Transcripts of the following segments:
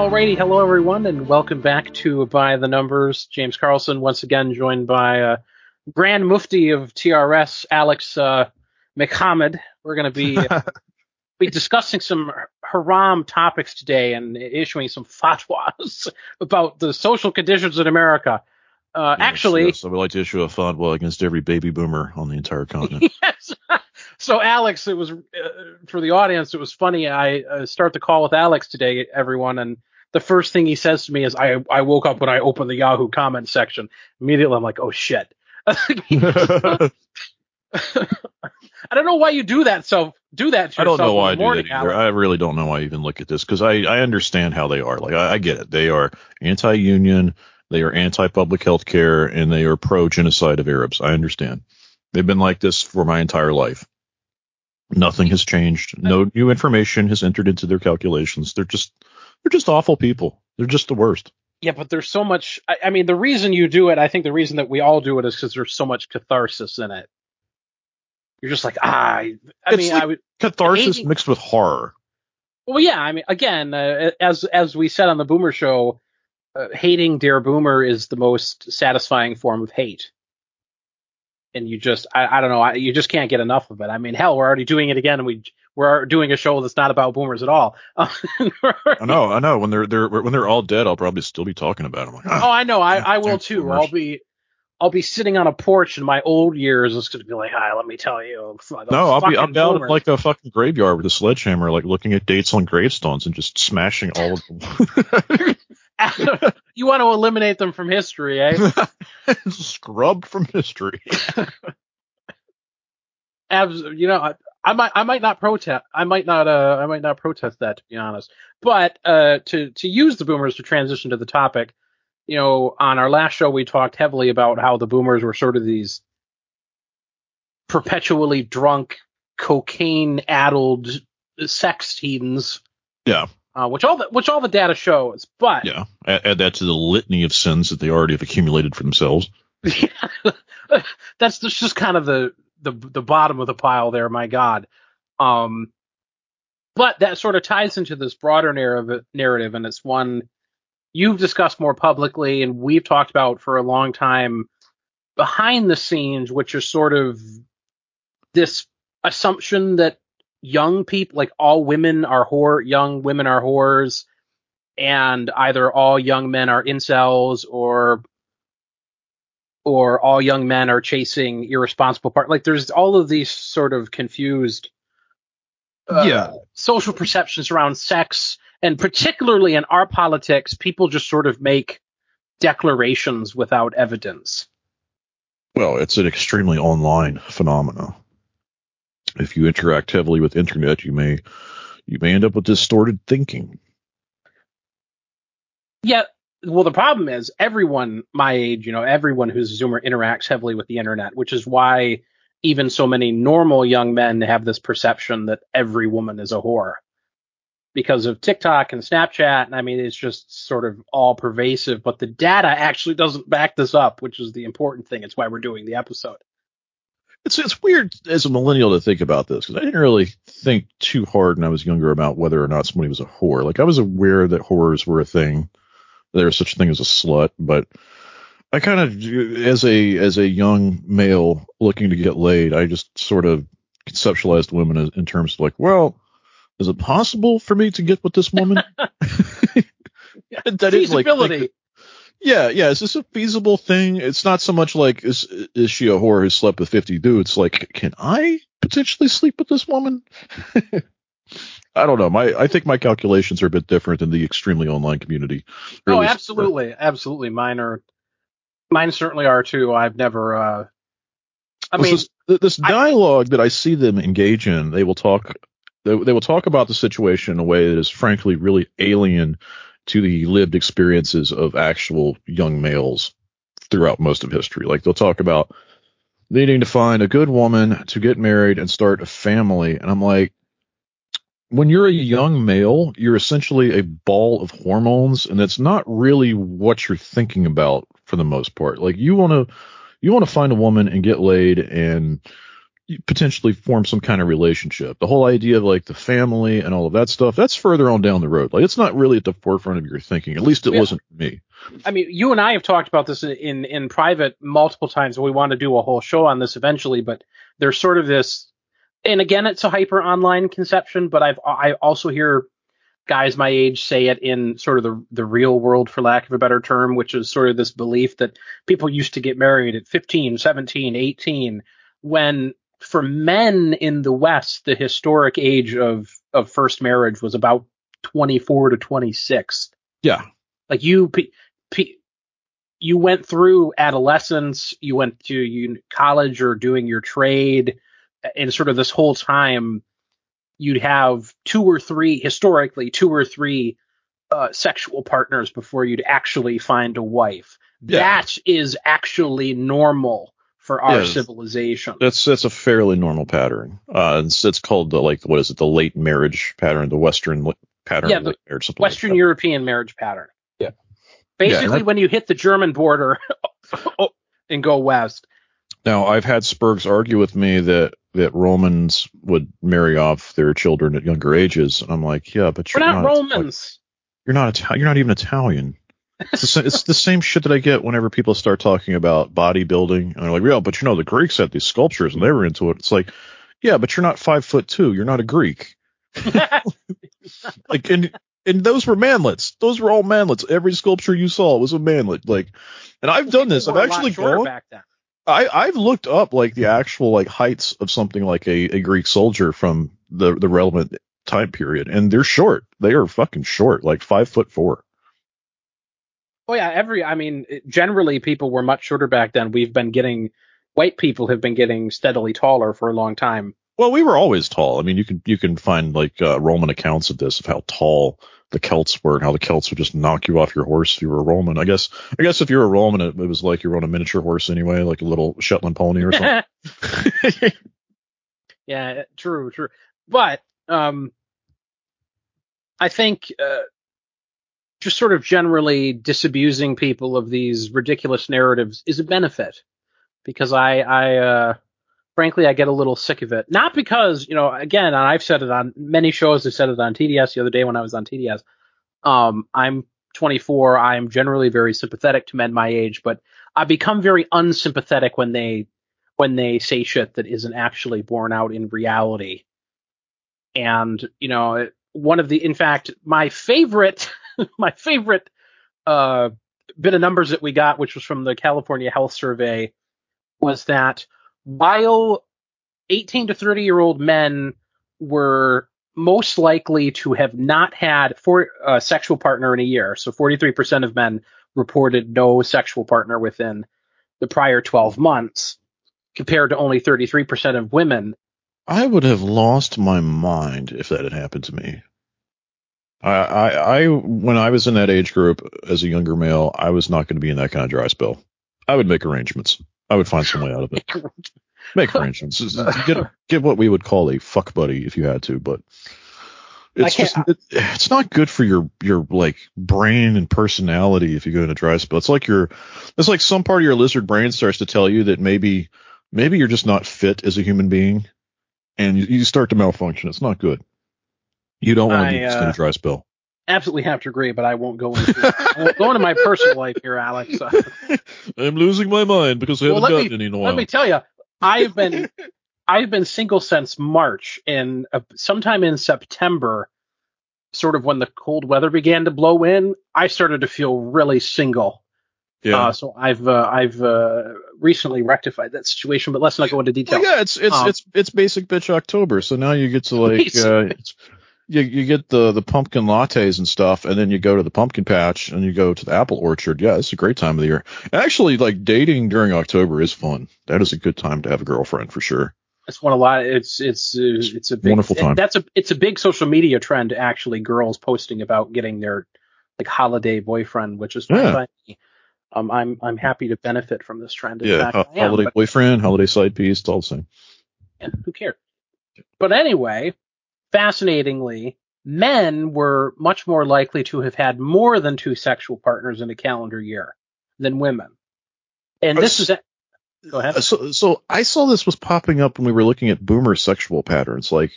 Alrighty, hello everyone, and welcome back to By the Numbers. James Karlsson, once again joined by uh, Grand Mufti of TRS, Alex uh. We're going to be uh, be discussing some haram topics today and issuing some fatwas about the social conditions in America. Uh, Yes, actually, yes, I would like to issue a fatwa against every baby boomer on the entire continent. yes. So Alex, it was uh, for the audience. It was funny. I uh, start the call with Alex today, everyone, and the first thing he says to me is, "I I woke up when I opened the Yahoo comment section." Immediately, I'm like, "Oh shit." I don't know why you do that. So do that I don't know why I in do morning, that either. Alex. I really don't know why I even look at this because I, I understand how they are. Like I, I get it. They are anti-union, they are anti-public health care, and they are pro-genocide of Arabs. I understand. They've been like this for my entire life. Nothing has changed. No new information has entered into their calculations. They're just they're just awful people. They're just the worst. Yeah, but there's so much. I, I mean, the reason you do it, I think the reason that we all do it is because there's so much catharsis in it. You're just like, ah, I, I mean, like- I would. Catharsis Hating- mixed with horror. Well, yeah, I mean, again, uh, as as we said on the Boomer Show, uh, hating Dear Boomer is the most satisfying form of hate. And you just, I, I don't know, I, you just can't get enough of it. I mean, hell, we're already doing it again, and we we're doing a show that's not about boomers at all. I know, I know. When they're they're when they're all dead, I'll probably still be talking about them. Like, Oh, ah, I know. I, I will too. boomers. I'll be I'll be sitting on a porch in my old years. It's gonna be like, hi, let me tell you. no, I'll be fucking be out like a fucking graveyard with a sledgehammer, like looking at dates on gravestones and just smashing all of them. you want to eliminate them from history, eh? Scrubbed from history. Abs- you know, I, might I might not protest. I might not uh I might not protest that to be honest. But uh to to use the boomers to transition to the topic, you know, on our last show we talked heavily about how the boomers were sort of these perpetually drunk, cocaine addled sex heathens. Yeah. Uh, which all the which all the data shows, but Yeah, add, add that to the litany of sins that they already have accumulated for themselves. Yeah. That's just, just kind of the, the the bottom of the pile there. My God. Um, but that sort of ties into this broader narrative, narrative, and it's one you've discussed more publicly, and we've talked about for a long time behind the scenes, which is sort of this assumption that young people, like all women are whore, young women are whores, and either all young men are incels or or all young men are chasing irresponsible part. Like there's all of these sort of confused uh, Yeah. social perceptions around sex, and particularly in our politics, people just sort of make declarations without evidence. Well, it's an extremely online phenomenon. If you interact heavily with internet, you may you may end up with distorted thinking. Yeah. Well, the problem is everyone my age, you know, everyone who's a Zoomer interacts heavily with the internet, which is why even so many normal young men have this perception that every woman is a whore because of TikTok and Snapchat. And I mean, it's just sort of all pervasive, but the data actually doesn't back this up, which is the important thing. It's why we're doing the episode. It's it's weird as a millennial to think about this because I didn't really think too hard when I was younger about whether or not somebody was a whore. Like I was aware that whores were a thing, there was such a thing as a slut, but I kind of as a as a young male looking to get laid, I just sort of conceptualized women as, in terms of like, well, is it possible for me to get with this woman? that is like Feasibility. yeah, yeah. Is this a feasible thing? It's not so much like is is she a whore who slept with fifty dudes? Like, can I potentially sleep with this woman? I don't know. My I think my calculations are a bit different in the extremely online community. Oh, least- absolutely. Absolutely. Mine are, mine certainly are too. I've never, uh, I mean, this, th- this I- dialogue that I see them engage in, they will talk, they, they will talk about the situation in a way that is frankly really alien to the lived experiences of actual young males throughout most of history. Like they'll talk about needing to find a good woman to get married and start a family, and I'm like, when you're a young male, you're essentially a ball of hormones, and that's not really what you're thinking about for the most part. Like you want to, you want to find a woman and get laid and potentially form some kind of relationship. The whole idea of like the family and all of that stuff, that's further on down the road. Like it's not really at the forefront of your thinking. At least it Yeah. wasn't for me. I mean, you and I have talked about this in in private multiple times. We want to do a whole show on this eventually, but there's sort of this, and again, it's a hyper online conception. But I've I also hear guys my age say it in sort of the the real world, for lack of a better term, which is sort of this belief that people used to get married at 15, 17, 18, when for men in the West, the historic age of of first marriage was about 24 to 26 Yeah. like you pe- pe- you went through adolescence you went to you, college or doing your trade and sort of this whole time you'd have two or three historically two or three uh, sexual partners before you'd actually find a wife Yeah. that is actually normal for our Yes. civilization That's that's a fairly normal pattern. Uh, it's, it's called the like what is it? The late marriage pattern, the Western li- pattern Yeah, the late marriage. Western like. European marriage pattern. Yeah. Basically, that- when you hit the German border and go west, Now, I've had Spurgs argue with me that that Romans would marry off their children at younger ages, and I'm like, yeah, but you're not Italian. Romans. You're not You're not even Italian. It's the, it's the same shit that I get whenever people start talking about bodybuilding, and they're like, yeah, but you know, the Greeks had these sculptures and they were into it. It's like, yeah, but you're not five foot two. You're not a Greek. Like, and and those were manlets. Those were all manlets. Every sculpture you saw was a manlet. Like, and I've done this. I've People were a lot actually gone. back then. I, I've looked up like the actual like heights of something like a, a Greek soldier from the, the relevant time period, and they're short. They are fucking short, like five foot four. Oh yeah, every. I mean, generally people were much shorter back then. We've been getting white people have been getting steadily taller for a long time. Well, we were always tall. I mean, you can you can find like uh, Roman accounts of this of how tall the Celts were and how the Celts would just knock you off your horse if you were a Roman. I guess I guess if you're a Roman, it, it was like you were on a miniature horse anyway, like a little Shetland pony or something. yeah, true, true. But um, I think uh, just sort of generally disabusing people of these ridiculous narratives is a benefit because I, I, uh, frankly, I get a little sick of it. Not because, you know, again, I've said it on many shows. I've said it on TDS the other day when I was on TDS. Um, I'm 24. I am generally very sympathetic to men my age, but I become very unsympathetic when they when they say shit that isn't actually borne out in reality. And you know, one of the, in fact, my favorite, my favorite uh, bit of numbers that we got, which was from the California Health Survey, was that while 18 to 30 year old men were most likely to have not had for a uh, sexual partner in a year, so 43% of men reported no sexual partner within the prior 12 months, compared to only 33% of women. I would have lost my mind if that had happened to me. I, I, I, when I was in that age group as a younger male, I was not going to be in that kind of dry spell. I would make arrangements. I would find some way out of it. Make arrangements. Get, get what we would call a fuck buddy if you had to, but it's just, it, it's not good for your, your like brain and personality if you go into a dry spell. It's like your, it's like some part of your lizard brain starts to tell you that maybe, maybe you're just not fit as a human being and you, you start to malfunction. It's not good. You don't want to be uh, in a dry spell. Absolutely have to agree, but I won't go into I won't go into my personal life here, Alex. I'm losing my mind because I haven't well, gotten me, any in a while. Let me tell you, I've been I've been single since March, and uh, sometime in September, sort of when the cold weather began to blow in, I started to feel really single. Yeah. Uh, so I've uh, I've uh, recently rectified that situation, but let's not go into detail. Well, yeah, it's it's um, it's it's basic bitch October. So now you get to like uh, you you get the the pumpkin lattes and stuff, and then you go to the pumpkin patch and you go to the apple orchard. Yeah, it's a great time of the year. Actually, like dating during October is fun. That is a good time to have a girlfriend for sure. That's one a lot. It's it's uh, it's a big, wonderful time. That's a it's a big social media trend. Actually, girls posting about getting their like holiday boyfriend, which is yeah. Um, I'm I'm happy to benefit from this trend. In yeah, fact, ho- holiday am, boyfriend, holiday side piece, it's all the same. Yeah, who cares? But anyway, fascinatingly, men were much more likely to have had more than two sexual partners in a calendar year than women. And this is Go ahead. So, so I saw this was popping up when we were looking at boomer sexual patterns. Like,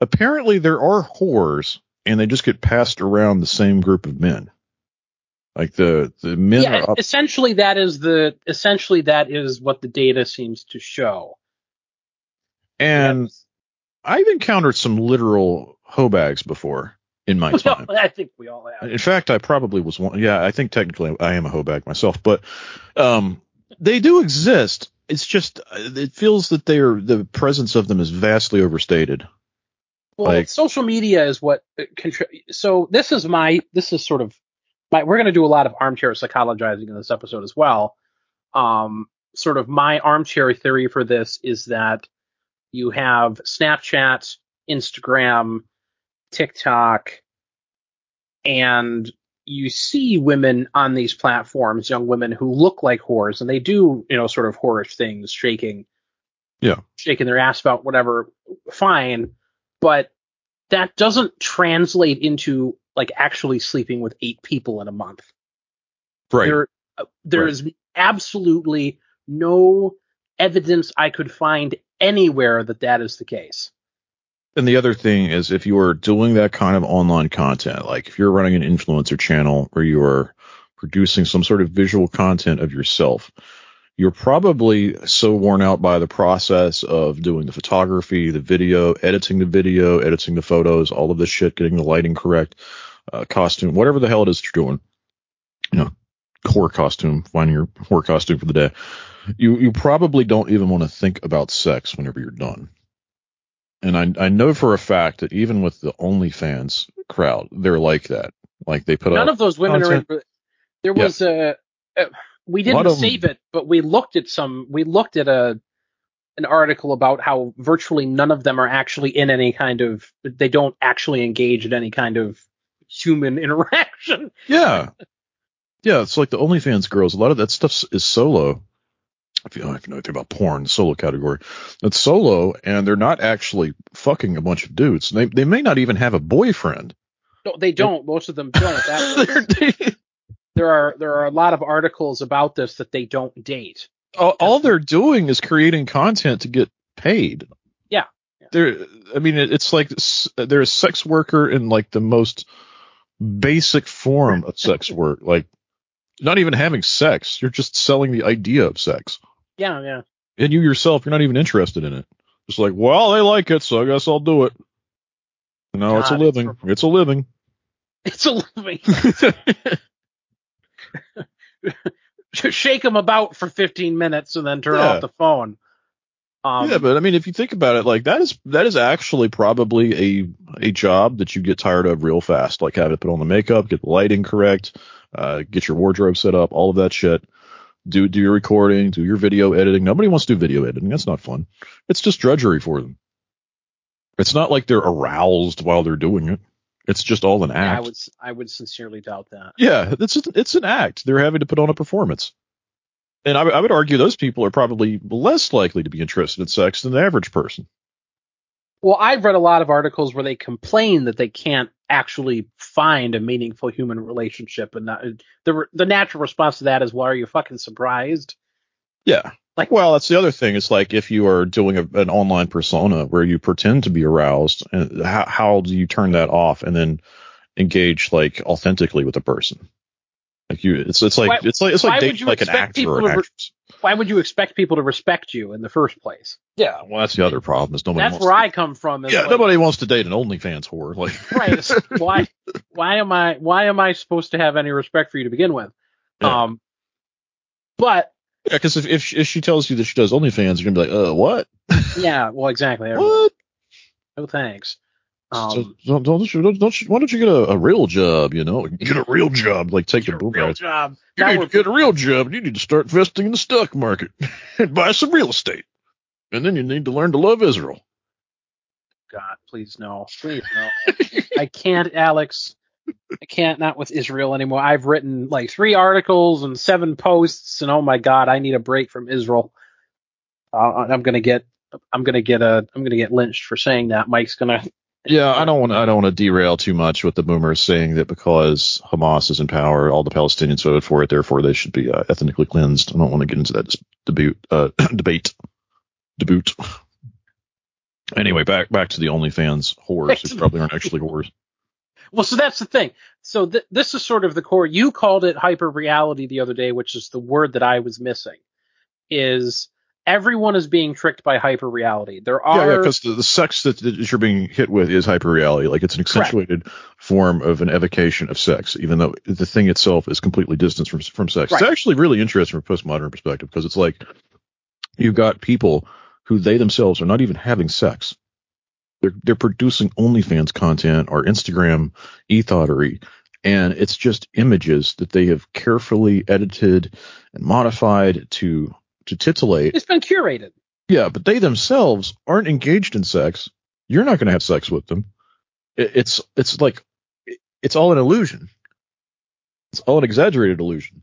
apparently there are whores, and they just get passed around the same group of men. Like the the men yeah, are up. essentially that is the essentially that is what the data seems to show. And I've encountered some literal hoe bags before in my time. I think we all have. In fact, I probably was one. Yeah, I think technically I am a hoe bag myself, but um, they do exist. It's just it feels that they are the presence of them is vastly overstated. Well, Like- social media is what contri- so this is my this is sort of my we're going to do a lot of armchair psychologizing in this episode as well. Um sort of my armchair theory for this is that you have Snapchat, Instagram, TikTok and you see women on these platforms, young women who look like whores and they do, you know, sort of whorish things, shaking Yeah. shaking their ass about whatever, fine but that doesn't translate into like actually sleeping with eight people in a month. Right. There, uh, there Right. is absolutely no evidence I could find anywhere that that is the case. And the other thing is if you are doing that kind of online content, like if you're running an influencer channel or you are producing some sort of visual content of yourself, you're probably so worn out by the process of doing the photography, the video, editing the video, editing the photos, all of this shit, getting the lighting correct, uh, costume, whatever the hell it is you're doing. You know, core costume, finding your core costume for the day. You you probably don't even want to think about sex whenever you're done. And I I know for a fact that even with the OnlyFans crowd, they're like that. Like they put None of those women are. In, there Yeah. was a. a we didn't of 'em- save it, but we looked at some. We looked at a an article about how virtually none of them are actually in any kind of. They don't actually engage in any kind of human interaction. Yeah. Yeah, it's like the OnlyFans girls. A lot of that stuff is solo. If you oh, don't even know anything about porn, solo category. It's solo, and they're not actually fucking a bunch of dudes. They they may not even have a boyfriend. No, they don't. Most of them don't. There are there are a lot of articles about this that they don't date. all, all they're doing is creating content to get paid. Yeah. Yeah. They're, I mean, it, it's like they're a sex worker in like the most basic form of sex work. Like, not even having sex. You're just selling the idea of sex. Yeah, yeah. and you yourself, you're not even interested in it. Just like, well, they like it, so I guess I'll do it. No, it's a God, it's living. It's a living. It's a living. Shake them about for 15 minutes and then turn Yeah. off the phone. Um, yeah, but I mean, if you think about it, like that is that is actually probably a a job that you get tired of real fast. Like have to put on the makeup, get the lighting correct, uh, get your wardrobe set up, all of that shit. Do do your recording, do your video editing. Nobody wants to do video editing. That's not fun. It's just drudgery for them. It's not like they're aroused while they're doing it. It's just all an yeah, I act. would I would sincerely doubt that. Yeah, it's it's an act. They're having to put on a performance. And I, would- I would argue those people are probably less likely to be interested in sex than the average person. Well, I've read a lot of articles where they complain that they can't actually find a meaningful human relationship, and not, the the natural response to that is, "Well, are you fucking surprised?" Yeah. Like- well, that's the other thing. It's like if you are doing a, an online persona where you pretend to be aroused, and how, how do you turn that off and then engage like authentically with a person? Like you, it's it's like Why- it's like it's like dating like an actor or an to re- actress. Why would you expect people to respect you in the first place? Yeah, well, that's the other problem. Is nobody That's where to, I come from. Yeah, like, nobody wants to date an OnlyFans whore. Like right. why why am I why am I supposed to have any respect for you to begin with? Yeah. Um, but Yeah, because if, if she, if she tells you that she does OnlyFans, you're gonna be like, uh, what? yeah, well, exactly. What? No thanks. So Um, don't, don't, you, don't, don't you, why don't you get a, a real job? You know, get a real job. Like take the boom real job. You Now need to get a real job. You need to start investing in the stock market and buy some real estate. And then you need to learn to love Israel. God, please no, please no. I can't, Alex. I can't not with Israel anymore. I've written like three articles and seven posts, and oh my God, I need a break from Israel. Uh, I'm gonna get, I'm gonna get a, I'm gonna get lynched for saying that. Mike's gonna Yeah, I don't want I don't want to derail too much with the boomers saying that because Hamas is in power, all the Palestinians voted for it, therefore they should be uh, ethnically cleansed. I don't want to get into that debate. Uh, debate. Debut. Anyway, back back to the OnlyFans whores who probably aren't actually whores. Well, so that's the thing. So th- this is sort of the core. You called it hyper reality the other day, which is the word that I was missing. Is everyone is being tricked by hyper reality? There are yeah, yeah, because the, the sex that, that you're being hit with is hyper reality. Like it's an accentuated Correct. form of an evocation of sex, even though the thing itself is completely distanced from from sex. Right. It's actually really interesting from a postmodern perspective because it's like you've got people who they themselves are not even having sex. They're they're producing OnlyFans content or Instagram e-thoughterly, and it's just images that they have carefully edited and modified to to titillate. It's been curated. Yeah, but they themselves aren't engaged in sex. You're not going to have sex with them. It, it's it's like it's all an illusion. It's all an exaggerated illusion.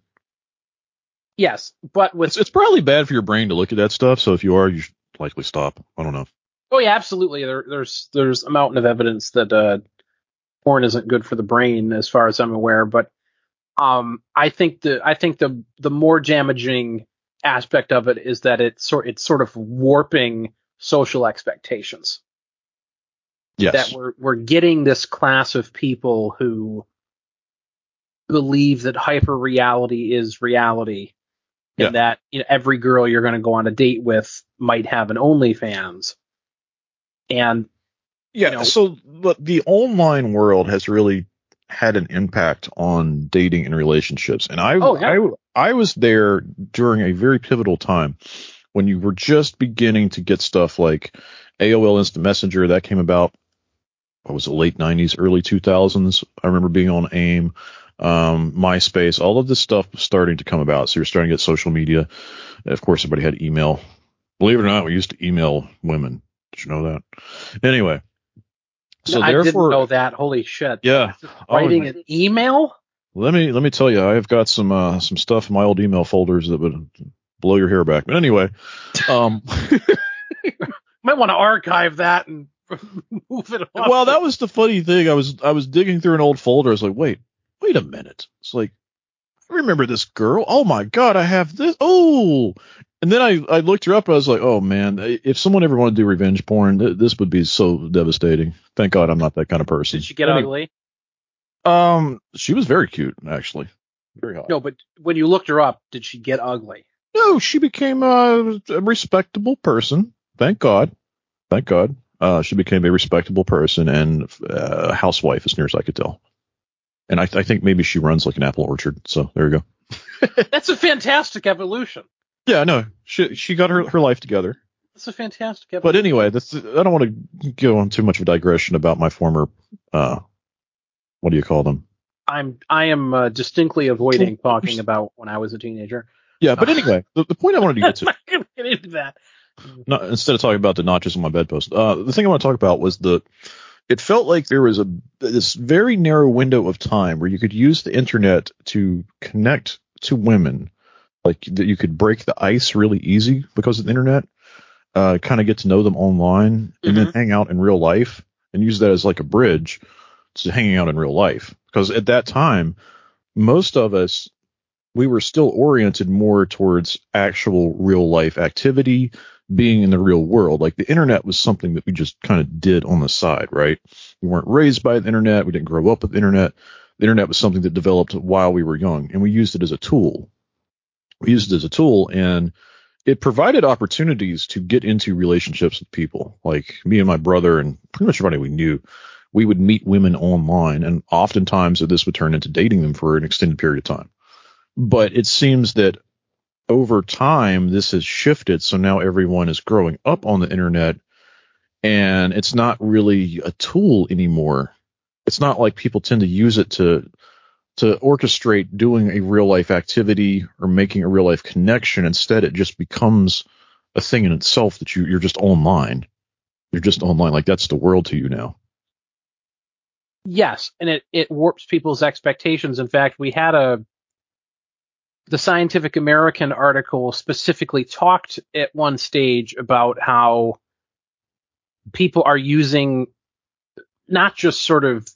Yes, but with it's, it's probably bad for your brain to look at that stuff. So if you are, you should likely stop. I don't know. Oh yeah, absolutely. There, there's there's a mountain of evidence that uh, porn isn't good for the brain, as far as I'm aware. But um, I think the I think the the more damaging aspect of it is that it's sort it's sort of warping social expectations. Yes. That we're we're getting this class of people who believe that hyper reality is reality yeah. and that you know, every girl you're going to go on a date with might have an OnlyFans and yeah, you know, so the online world has really had an impact on dating and relationships. And I, oh, yeah. I, I was there during a very pivotal time when you were just beginning to get stuff like AOL Instant Messenger that came about. What was it, late 90s, early 2000s? I remember being on AIM, um, MySpace, all of this stuff was starting to come about. So you're starting to get social media. Of course, everybody had email. Believe it or not, we used to email women. Did you know that? Anyway, so I therefore, didn't know that. Holy shit! Yeah, writing oh, an email. Let me let me tell you, I've got some uh, some stuff in my old email folders that would blow your hair back. But anyway, um, might want to archive that and move it. On. Well, that was the funny thing. I was I was digging through an old folder. I was like, wait, wait a minute. It's like remember this girl. Oh my god, I have this. Oh, and then I, I looked her up. I was like, oh man, if someone ever wanted to do revenge porn, th- this would be so devastating. Thank God I'm not that kind of person. Did she get ugly? Um, she was very cute, actually. Very hot. No, but when you looked her up, did she get ugly? No, she became a, a respectable person. Thank God. Thank God. Uh, she became a respectable person and uh, a housewife, as near as I could tell. And I, th- I think maybe she runs like an apple orchard. So there you go. That's a fantastic evolution. Yeah, no, she she got her her life together. That's a fantastic episode. But anyway, this I don't want to go on too much of a digression about my former uh what do you call them? I'm I am uh, distinctly avoiding talking about when I was a teenager. Yeah, but anyway, the, the point I wanted to get to. I'm not get into that. Not, instead of talking about the notches on my bedpost, uh, the thing I want to talk about was the. It felt like there was a this very narrow window of time where you could use the internet to connect to women like that you could break the ice really easy because of the internet. Uh, kind of get to know them online and mm-hmm. then hang out in real life and use that as like a bridge to hanging out in real life. Because at that time, most of us, we were still oriented more towards actual real life activity, being in the real world. Like the internet was something that we just kind of did on the side, right? We weren't raised by the internet. We didn't grow up with the internet. The internet was something that developed while we were young and we used it as a tool we used it as a tool and it provided opportunities to get into relationships with people. Like me and my brother and pretty much everybody we knew, we would meet women online and oftentimes this would turn into dating them for an extended period of time. But it seems that over time this has shifted. So now everyone is growing up on the internet and it's not really a tool anymore. It's not like people tend to use it to to orchestrate doing a real life activity or making a real life connection. Instead, it just becomes a thing in itself that you, you're just online. You're just online. Like that's the world to you now. Yes. And it, it warps people's expectations. In fact, we had a, the Scientific American article specifically talked at one stage about how people are using not just sort of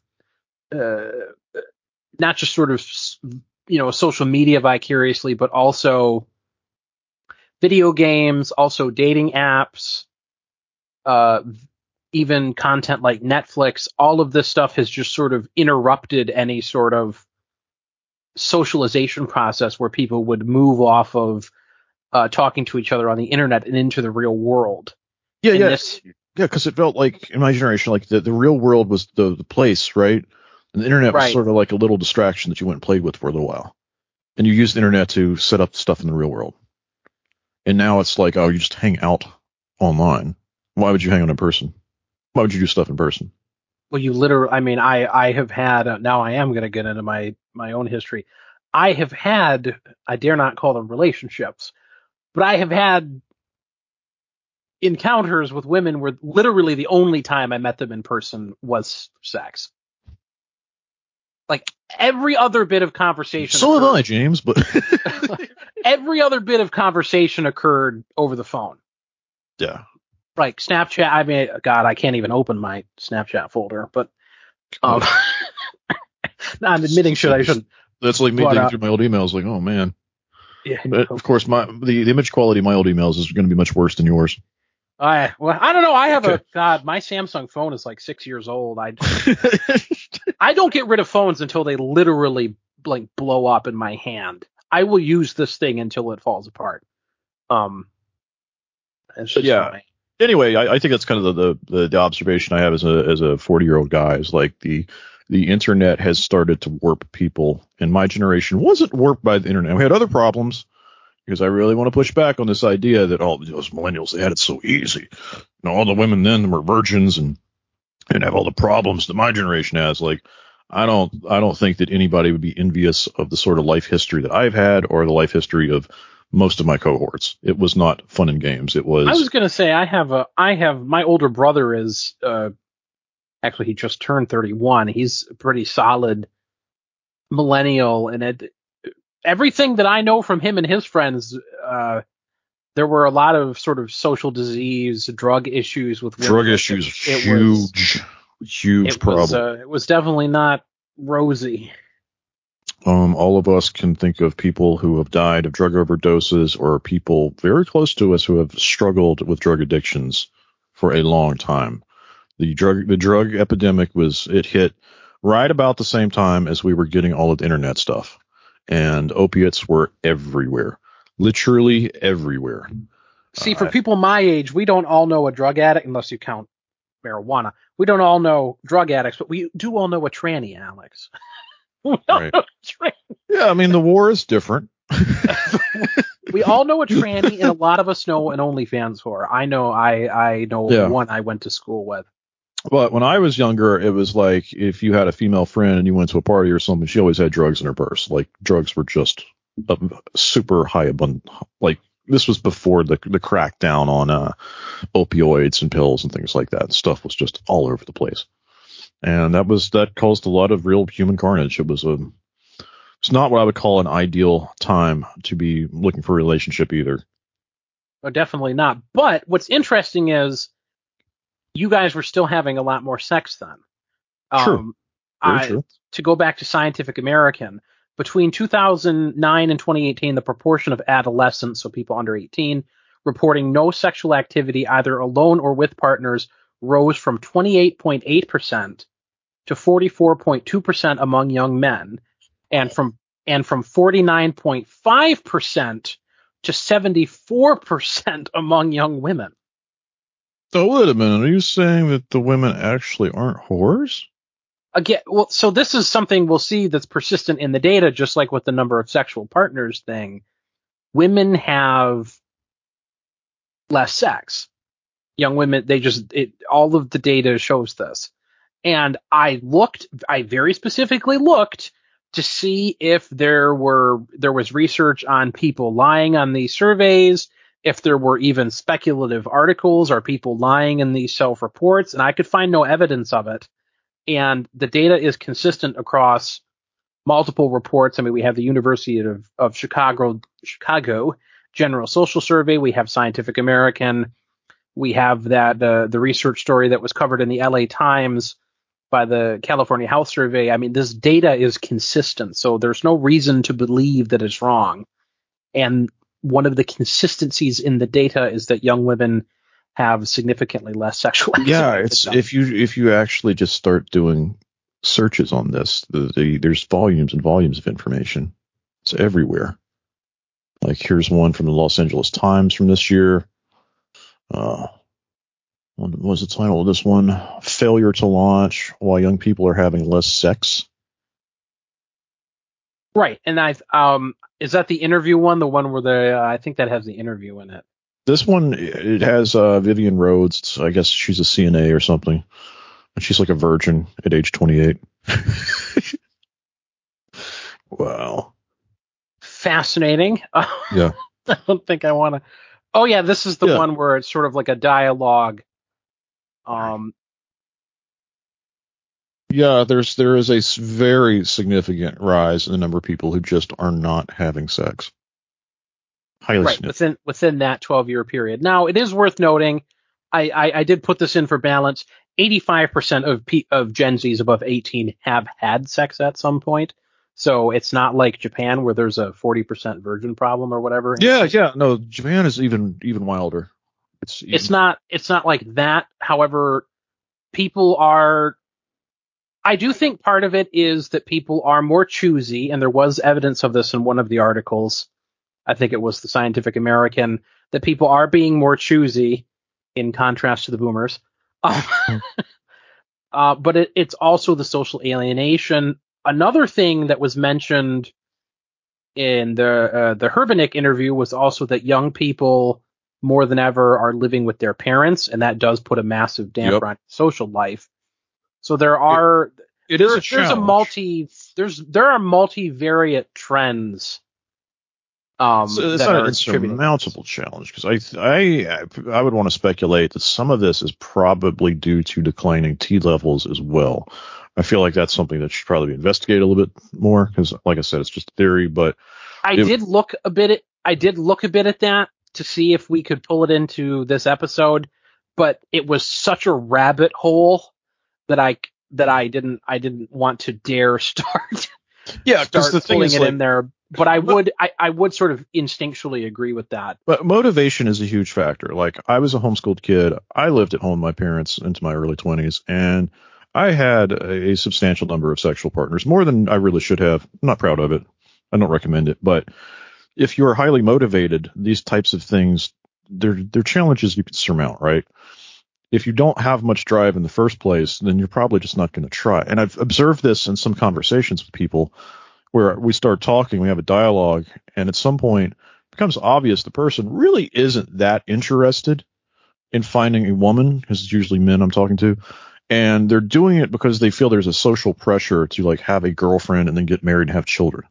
uh, not just sort of you know social media vicariously, but also video games, also dating apps, uh, even content like Netflix. All of this stuff has just sort of interrupted any sort of socialization process where people would move off of uh, talking to each other on the internet and into the real world. Yeah, And yeah, this- yeah. Because it felt like in my generation, like the, the real world was the the place, right? And the internet was sort of like a little distraction that you went and played with for a little while, and you used the internet to set up stuff in the real world. And now it's like, oh, you just hang out online. Why would you hang out in person? Why would you do stuff in person? Well, you literally, I mean, I, I have had, uh, now I am going to get into my, my own history. I have had, I dare not call them relationships, but I have had encounters with women where literally the only time I met them in person was sex. Like every other bit of conversation. So have I, James. But every other bit of conversation occurred over the phone. yeah, Like Snapchat. I mean, God, I can't even open my Snapchat folder, but, um, I'm admitting shit I shouldn't. that's like me But, digging uh, through my old emails. Like, oh man. Yeah. But of course, my the, the image quality of my old emails is going to be much worse than yours. I well, I don't know. I have a God. My Samsung phone is like six years old. I I don't get rid of phones until they literally like blow up in my hand. I will use this thing until it falls apart. Um. It's just Yeah. my- anyway, I, I think that's kind of the, the the observation I have as a as a 40 year old guy is like the the internet has started to warp people, and my generation wasn't warped by the internet. We had other problems because I really want to push back on this idea that all those millennials they had it so easy. You know, all the women then were virgins and and have all the problems that my generation has. Like, I don't I don't think that anybody would be envious of the sort of life history that I've had or the life history of most of my cohorts. It was not fun and games. It was. I was gonna say I have a I have my older brother is uh actually he just turned 31. He's a pretty solid millennial and it everything that I know from him and his friends uh there were a lot of sort of social disease, drug issues with women. drug issues it was- huge huge it problem was uh, it was definitely not rosy. Um all of us can think of people who have died of drug overdoses or people very close to us who have struggled with drug addictions for a long time the drug the drug epidemic was it hit right about the same time as we were getting all of the internet stuff and opiates were everywhere literally everywhere See, for Uh, people my age, we don't all know a drug addict unless you count marijuana. We don't all know drug addicts, but we do all know a tranny, Alex. we, all Right. know a tran- yeah i mean the war is different we all know a tranny, and a lot of us know an OnlyFans whore. I know, I I know Yeah. one I went to school with. But when I was younger, it was like if you had a female friend and you went to a party or something, she always had drugs in her purse. Like drugs were just a super high abundant. Like this was before the the crackdown on uh, opioids and pills and things like that. Stuff was just all over the place, and that was that caused a lot of real human carnage. It was a it's not what I would call an ideal time to be looking for a relationship either. No, definitely not. But what's interesting is you guys were still having a lot more sex then. True. Um, Very I- true. to go back to Scientific American, between 2009 and 2018, the proportion of adolescents, so people under 18, reporting no sexual activity either alone or with partners rose from 28.8% to 44.2% among young men and from and from 49.5% to 74% among young women. So wait a minute. Are you saying that the women actually aren't whores? again, well, so this is something we'll see that's persistent in the data, just like with the number of sexual partners thing. Women have less sex. Young women, they just, it, all of the data shows this. And I looked, I very specifically looked to see if there were, there was research on people lying on these surveys, if there were even speculative articles or people lying in these self reports, and I could find no evidence of it and the data is consistent across multiple reports. I mean, we have the University of, of Chicago, Chicago General Social Survey. We have Scientific American. We have that uh, the research story that was covered in the LA Times by the California Health Survey, I mean, this data is consistent, so there's no reason to believe that it's wrong. And one of the consistencies in the data is that young women have significantly less sexual. Yeah, it's if you if you actually just start doing searches on this, the, the, there's volumes and volumes of information. It's everywhere. Like here's one from the Los Angeles Times from this year. Uh, what was the title of this one? Failure to launch while young people are having less sex. Right, and I've um, is that the interview one? The one where the uh, I think that has the interview in it. This one it has uh, Vivian Rhodes. It's, I guess she's a CNA or something, and she's like a virgin at age 28. wow. Fascinating. Yeah. I don't think I want to. Oh yeah, this is the Yeah. one where it's sort of like a dialogue. Um, Yeah, there's there is a very significant rise in the number of people who just are not having sex. Highly right within within that 12 year period. Now it is worth noting. I, I, I did put this in for balance. 85% of P, of Gen Zs above 18 have had sex at some point. So it's not like Japan where there's a 40% virgin problem or whatever. Yeah, yeah. No, Japan is even even wilder. It's even, it's not it's not like that however people are i do think part of it is that people are more choosy and there was evidence of this in one of the articles i think it was the scientific american that people are being more choosy in contrast to the boomers Um, uh, but it, it's also the social alienation another thing that was mentioned in the uh, the Herbenick interview was also that young people more than ever are living with their parents, and that does put a massive damper Yep. on social life. So there are it is there- a there's a multi there's there are multivariate trends. Um, So it's that not an insurmountable challenge because I, I I would want to speculate that some of this is probably due to declining T levels as well. I feel like that's something that should probably be investigated a little bit more because, like I said, it's just a theory. But I It- did look a bit at I did look a bit at that to see if we could pull it into this episode, but it was such a rabbit hole that I that I didn't I didn't want to dare start yeah, start pulling it in there. But I would I, I would sort of instinctually agree with that. But motivation is a huge factor. Like I was a homeschooled kid. I lived at home with my parents into my early 20s and I had a, substantial number of sexual partners, more than I really should have. I'm not proud of it. I don't recommend it, but if you're highly motivated, these types of things they're they're challenges you can surmount, right? If you don't have much drive in the first place, then you're probably just not going to try. And I've observed this in some conversations with people where we start talking, we have a dialogue, and at some point it becomes obvious the person really isn't that interested in finding a woman, because it's usually men I'm talking to, and they're doing it because they feel there's a social pressure to like have a girlfriend and then get married and have children.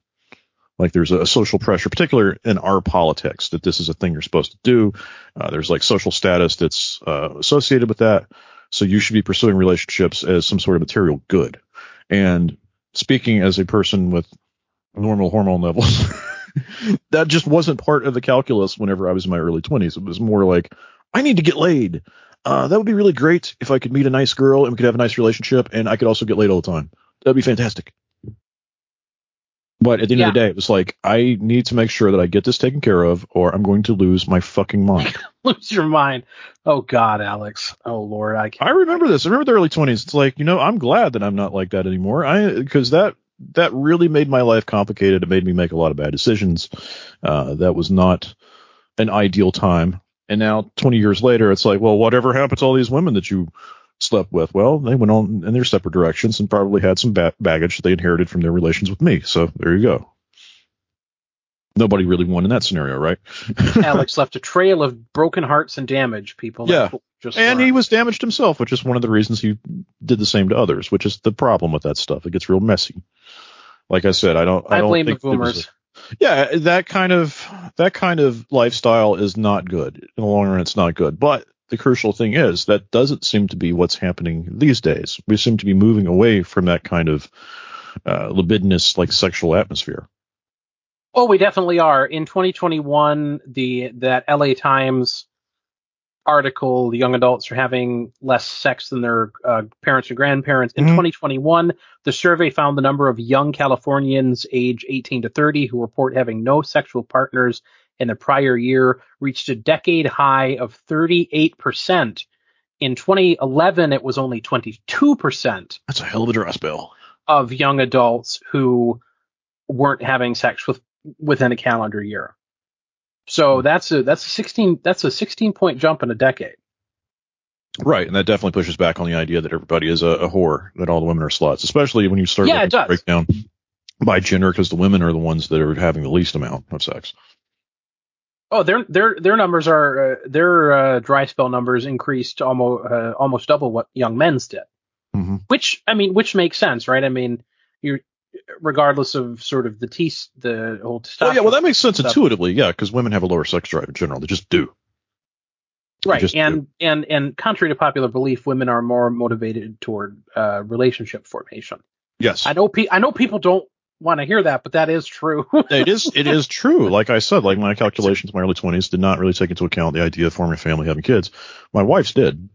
Like there's a social pressure, particularly in our politics, that this is a thing you're supposed to do. Uh, there's like social status that's uh, associated with that. So you should be pursuing relationships as some sort of material good. And speaking as a person with normal hormone levels, that just wasn't part of the calculus whenever I was in my early 20s. It was more like, I need to get laid. Uh, that would be really great if I could meet a nice girl and we could have a nice relationship and I could also get laid all the time. That'd be fantastic. But at the end of the day, it was like, I need to make sure that I get this taken care of or I'm going to lose my fucking mind. Lose your mind. Oh God, Alex. Oh Lord, I can't. I remember this. I remember the early 20s. It's like, you know, I'm glad that I'm not like that anymore. I, because that, that really made my life complicated. It made me make a lot of bad decisions. Uh, that was not an ideal time. And now 20 years later, it's like, well, whatever happened to all these women that you slept with? Well, they went on in their separate directions and probably had some ba- baggage that they inherited from their relations with me. So there you go. Nobody really won in that scenario, right? Alex left a trail of broken hearts and damage. People. Yeah. That's what we Just and he was damaged himself, which is one of the reasons he did the same to others, which is the problem with that stuff. It gets real messy. Like I said, I don't. I, I don't blame the think it was boomers. Yeah, that kind of that kind of lifestyle is not good. In the long run, it's not good. But the crucial thing is that doesn't seem to be what's happening these days. We seem to be moving away from that kind of uh, libidinous, like sexual atmosphere. Oh, we definitely are. In 2021, the that LA Times article, the young adults are having less sex than their uh, parents or grandparents. In Mhm. 2021, the survey found the number of young Californians age 18 to 30 who report having no sexual partners in the prior year reached a decade high of 38%. In 2011, it was only 22% That's a hell of a dress bill. of young adults who weren't having sex with within a calendar year. So that's a that's a 16 that's a 16 point jump in a decade. Right, and that definitely pushes back on the idea that everybody is a, a whore, that all the women are sluts, especially when you start Yeah, looking does. breakdown by gender, because the women are the ones that are having the least amount of sex. Oh, their their their numbers are uh, their uh, dry spell numbers increased almost uh, almost double what young men's did. hmm Which I mean, which makes sense, right? I mean, you regardless of sort of the T the whole testosterone. Well, yeah, well, that makes sense stuff. intuitively, yeah, because women have a lower sex drive in general. They just do. They right just do. and and and contrary to popular belief women are more motivated toward uh relationship formation yes, i know pe- i know people don't want to hear that but that is true it is. It is true. Like I said, like my calculations, in my early twenties did not really take into account the idea of forming a family, having kids. My wife's did.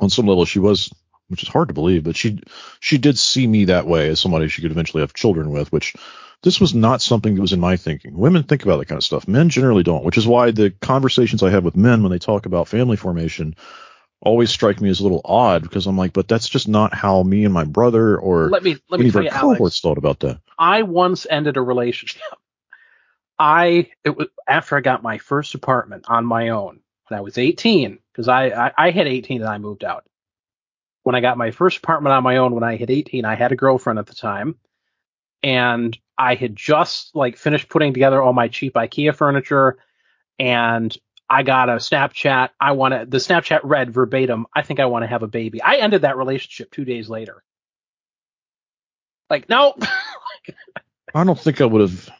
On some level, she was, which is hard to believe, but she she did see me that way as somebody she could eventually have children with. Which this was not something that was in my thinking. Women think about that kind of stuff. Men generally don't. Which is why the conversations I have with men when they talk about family formation always strike me as a little odd because I'm like, but that's just not how me and my brother or let me let any me of tell our you alex thought about that. i once ended a relationship i it was after i got my first apartment on my own when i was 18 because I, I i hit 18 and i moved out when i got my first apartment on my own when i hit 18 i had a girlfriend at the time and I had just like finished putting together all my cheap IKEA furniture and I got a Snapchat. I want to, the Snapchat read verbatim, I think I want to have a baby. I ended that relationship two days later. Like, no. I don't think I would have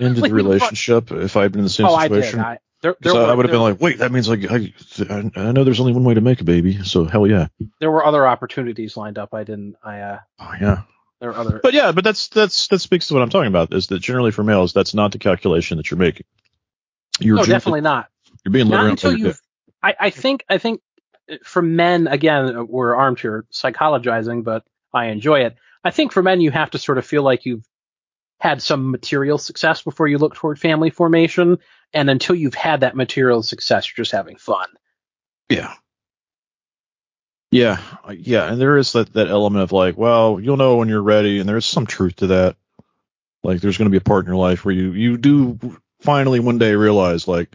ended the relationship if I had been in the same oh, I did. situation. I, there, there, were, I would have been like, wait, that means like I, I, know there's only one way to make a baby, so hell yeah. there were other opportunities lined up. I didn't, I, uh, Oh yeah. there were other, But yeah, but that's that's that speaks to what I'm talking about. Is that generally for males, that's not the calculation that you're making. You're no, definitely not. you're being not literal. until you've I, I think I think for men again we're armchair psychologizing but I enjoy it. I think for men you have to sort of feel like you've had some material success before you look toward family formation and until you've had that material success you're just having fun. Yeah. Yeah, uh, yeah, and there is that that element of like, well, you'll know when you're ready, and there's some truth to that. Like, there's going to be a part in your life where you you do finally one day realize, like,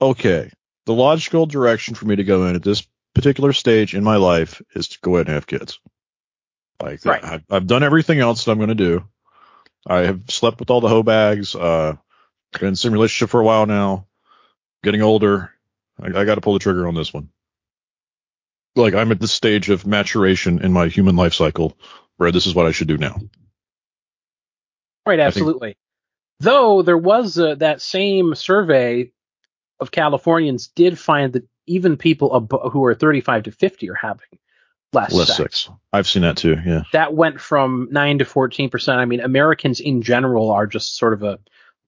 okay, the logical direction for me to go in at this particular stage in my life is to go ahead and have kids. Like, Right. I've, I've done everything else that I'm going to do. I have slept with all the hoe bags. Uh, been in some relationship for a while now. Getting older. I, I got to pull the trigger on this one like I'm at this stage of maturation in my human life cycle where this is what I should do now. Right, absolutely. Though there was uh, that same survey of Californians did find that even people ab- who are 35 to 50 are having less, Less sex. sex. I've seen that too. Yeah. that went from 9 to 14 percent. I mean, Americans in general are just sort of a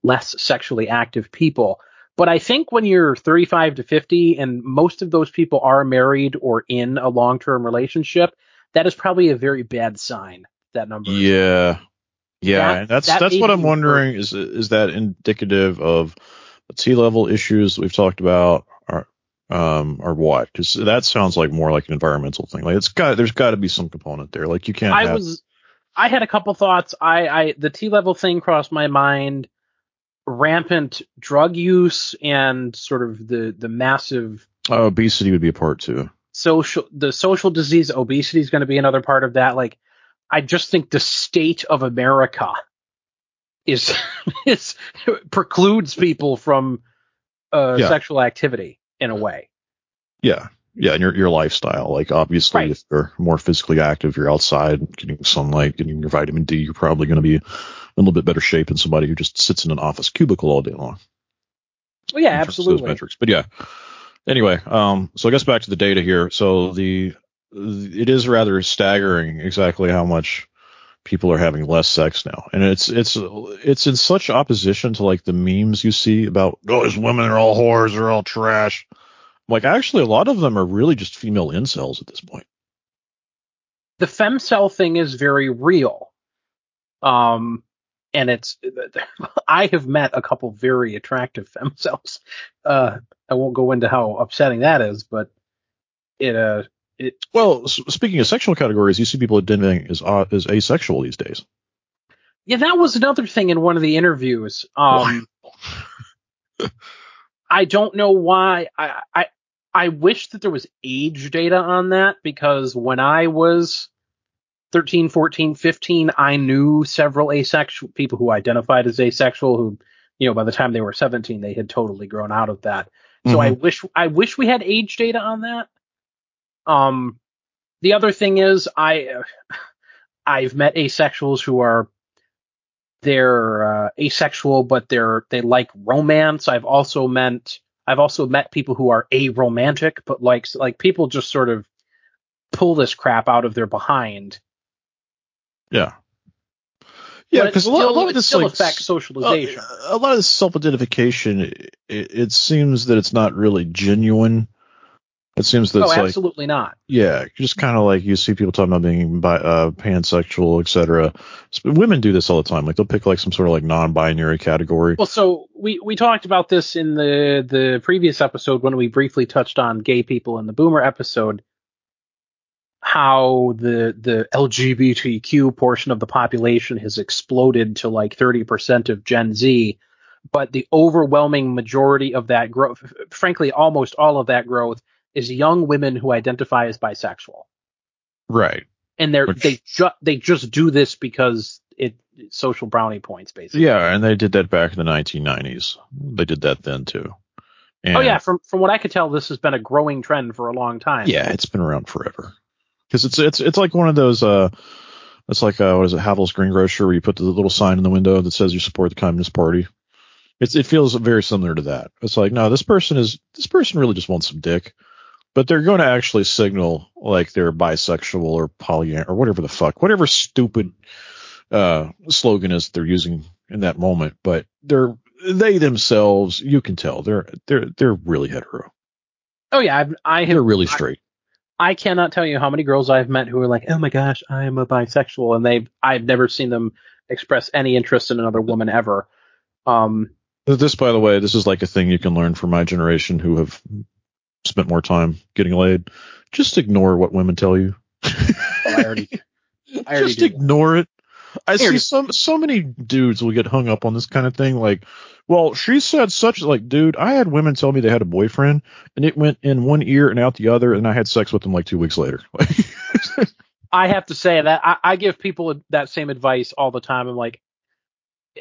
less sexually active people. But I think when you're 35 to 50 and most of those people are married or in a long-term relationship, that is probably a very bad sign. That number. Yeah. Yeah. That- that's that that's what I'm wondering is is that indicative of the T level issues we've talked about or um or what? Because that sounds like more like an environmental thing. Like it's got there's got to be some component there. Like you can't. I have, was, I had a couple thoughts. I, I, the T level thing crossed my mind. Rampant drug use and sort of the the massive oh, obesity would be a part too. social the social disease obesity is going to be another part of that like i just think the state of america is is precludes people from uh Yeah. sexual activity in a way Yeah. Yeah, and your your lifestyle. Like obviously Right. if you're more physically active, you're outside getting sunlight, getting your vitamin D, you're probably gonna be in a little bit better shape than somebody who just sits in an office cubicle all day long. well yeah in terms Those absolutely metrics. But yeah. Anyway, um so I guess back to the data here. So the it is rather staggering exactly how much people are having less sex now. And it's it's it's in such opposition to like the memes you see about oh these women are all whores, they're all trash. Like actually, a lot of them are really just female incels at this point. The femcel thing is very real. Um, and it's I have met a couple very attractive femcels. Uh, I won't go into how upsetting that is, but it uh it Well, speaking of sexual categories, you see people identifying as uh, as asexual these days. yeah that was another thing in one of the interviews. Um, I don't know why I I I wish that there was age data on that because when I was 13, 14, 15, I knew several asexual people who identified as asexual who, you know, by the time they were 17, they had totally grown out of that. So I wish I wish we had age data on that. Um, the other thing is I I've met asexuals who are they're uh, asexual, but they're they like romance. I've also met I've also met people who are aromantic, but like like people just sort of pull this crap out of their behind. Yeah. Yeah, because a lot, a lot of this still like, affects socialization. uh, a lot of this self-identification, it, it seems that it's not really genuine. It seems that oh, like, absolutely not. yeah, just kind of like you see people talking about being bi- uh, pansexual, etc. Women do this all the time. Like they'll pick like some sort of like non-binary category. Well, so we we talked about this in the the previous episode when we briefly touched on gay people in the Boomer episode. How the the LGBTQ portion of the population has exploded to like 30% of Gen Z, but the overwhelming majority of that growth, frankly, almost all of that growth, is young women who identify as bisexual, Right. and they're Which- they ju- they just do this because it social brownie points basically. Yeah, and they did that back in the 1990s. They did that then too. And Oh yeah, from from what I could tell, this has been a growing trend for a long time. Yeah, it's been around forever. Because it's it's it's like one of those. uh It's like uh, what is it, Havel's Greengrocer, where you put the little sign in the window that says you support the Communist Party. It's it feels very similar to that. It's like no, this person is this person really just wants some dick, but they're going to actually signal like they're bisexual or poly or whatever the fuck, whatever stupid uh slogan is they're using in that moment. But they're they themselves, you can tell they're they're they're really hetero. Oh yeah, I've, I have. They're really I- straight. I cannot tell you how many girls I've met who are like, "Oh my gosh, I am a bisexual," and they I've never seen them express any interest in another woman ever. Um, This, by the way, this is like a thing you can learn from my generation who have spent more time getting laid. Just ignore what women tell you. Oh, I already, I already Just do. ignore it. I see already- some so many dudes will get hung up on this kind of thing. Like, well, she said such like, dude, I had women tell me they had a boyfriend, and it went in one ear and out the other, and I had sex with them like two weeks later. I have to say that I, I give people that same advice all the time. I'm like,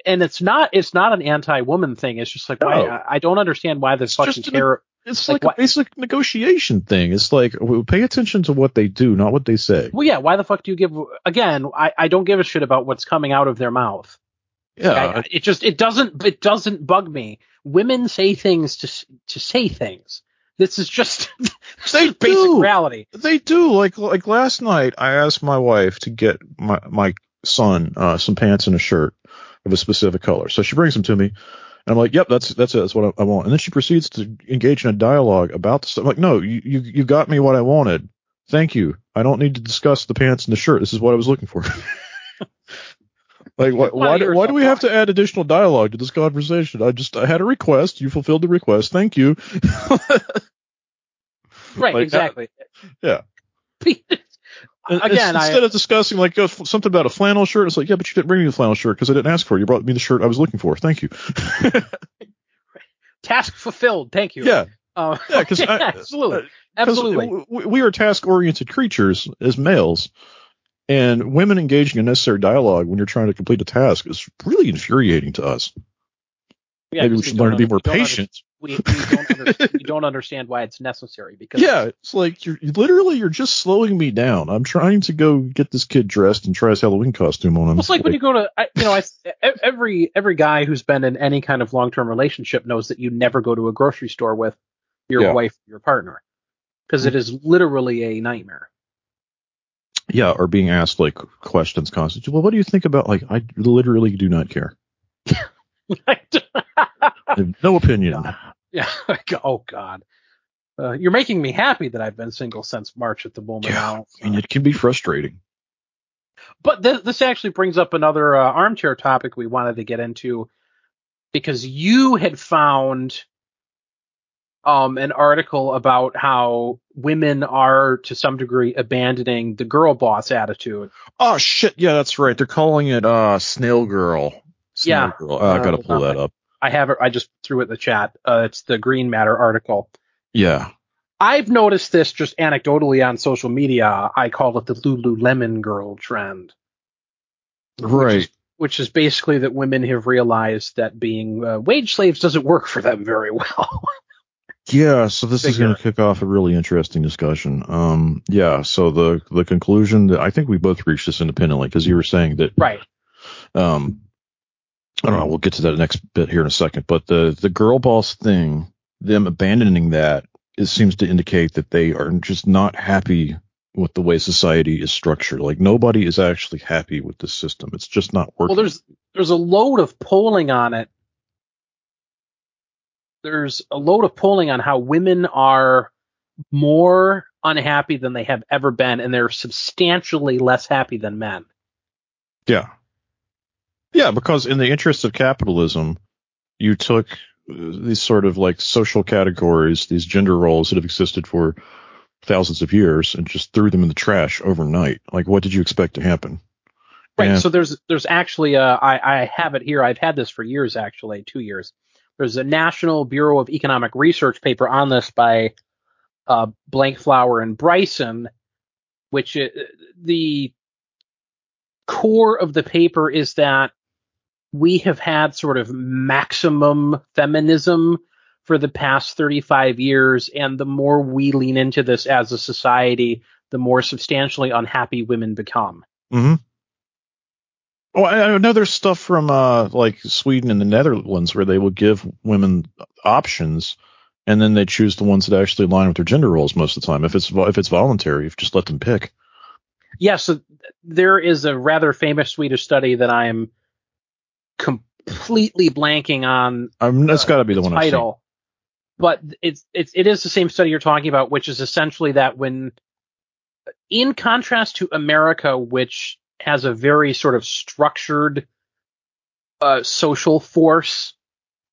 and it's not it's not an anti-woman thing. It's just like why I, I don't understand why this It's fucking just an- care. It's Like like, a basic negotiation thing. It's like pay attention to what they do, not what they say. Well, yeah, why the fuck do you give? Again, I, I don't give a shit about what's coming out of their mouth. Yeah, I- I- it just it doesn't it doesn't bug me. Women say things to to say things. This is just They basic do. reality. They do. Like like last night, I asked my wife to get my my son uh, some pants and a shirt of a specific color. So she brings them to me, I'm like, "Yep, that's that's it. That's what I, I want." And then she proceeds to engage in a dialogue about the stuff. I'm like, no, you, you you got me what I wanted. Thank you. I don't need to discuss the pants and the shirt. This is what I was looking for. like, why why, do, why do we have to add additional dialogue to this conversation? I just I had a request. You fulfilled the request. Thank you. Right, Like, exactly. yeah. Again, it's- I- instead of discussing like uh, something about a flannel shirt, it's like, yeah, but you didn't bring me the flannel shirt because I didn't ask for it. You brought me the shirt I was looking for. Thank you. Task fulfilled. Thank you. yeah, Uh, yeah, because absolutely, absolutely. we, we are task-oriented creatures as males, and women engaging in necessary dialogue when you're trying to complete a task is really infuriating to us. Yeah, Maybe we should learn to be more patient. We, we don't under, we don't understand why it's necessary because Yeah, it's like you're literally you're just slowing me down. I'm trying to go get this kid dressed and try his Halloween costume on him. Well, it's like when you go to, I, you know, I, every every guy who's been in any kind of long term relationship knows that you never go to a grocery store with your Yeah. wife, your partner, because it mm. is literally a nightmare. Yeah, or being asked like questions constantly. Well, what do you think about like I literally do not care. I have no opinion. Yeah. oh God. Uh, you're making me happy that I've been single since March at the moment. Yeah, now. I mean, it can be frustrating. But th- this actually brings up another uh, armchair topic we wanted to get into because you had found um, an article about how women are to some degree abandoning the girl boss attitude. Oh shit, yeah, that's right. They're calling it uh Snail Girl. Snail Yeah. Girl. Uh, I gotta Uh, pull that up. I have it. I just threw it in the chat. Uh, it's the Green Matter article. Yeah. I've noticed this just anecdotally on social media. I call it the Lululemon girl trend. Right. which is basically that women have realized that being uh, wage slaves doesn't work for them very well. Yeah, so this is going to kick off a really interesting discussion. Um, yeah, so the the conclusion that I think we both reached this independently because you were saying that right. um, I don't know. We'll get to that next bit here in a second. But the the girl boss thing, them abandoning that, it seems to indicate that they are just not happy with the way society is structured. Like nobody is actually happy with the system. It's just not working. Well, there's there's a load of polling on it. There's a load of polling on how women are more unhappy than they have ever been, and they're substantially less happy than men. Yeah. Yeah, because in the interest of capitalism, you took uh, these sort of like social categories, these gender roles that have existed for thousands of years and just threw them in the trash overnight. Like, what did you expect to happen? Right. So there's there's actually uh, I I have it here. I've had this for years actually, two years. There's a National Bureau of Economic Research paper on this by uh, Blanchflower and Bryson, which uh, the core of the paper is that we have had sort of maximum feminism for the past 35 years, and the more we lean into this as a society, the more substantially unhappy women become. Mm-hmm. Oh, I I know there's stuff from uh like Sweden and the Netherlands where they will give women options, and then they choose the ones that actually align with their gender roles most of the time. If it's if it's voluntary, you just let them pick. Yeah, so there is a rather famous Swedish study that I'm completely blanking on mean, that's got to be the one I've seen. title, but it's it's it is the same study you're talking about, which is essentially that when, in contrast to America, which has a very sort of structured uh, social force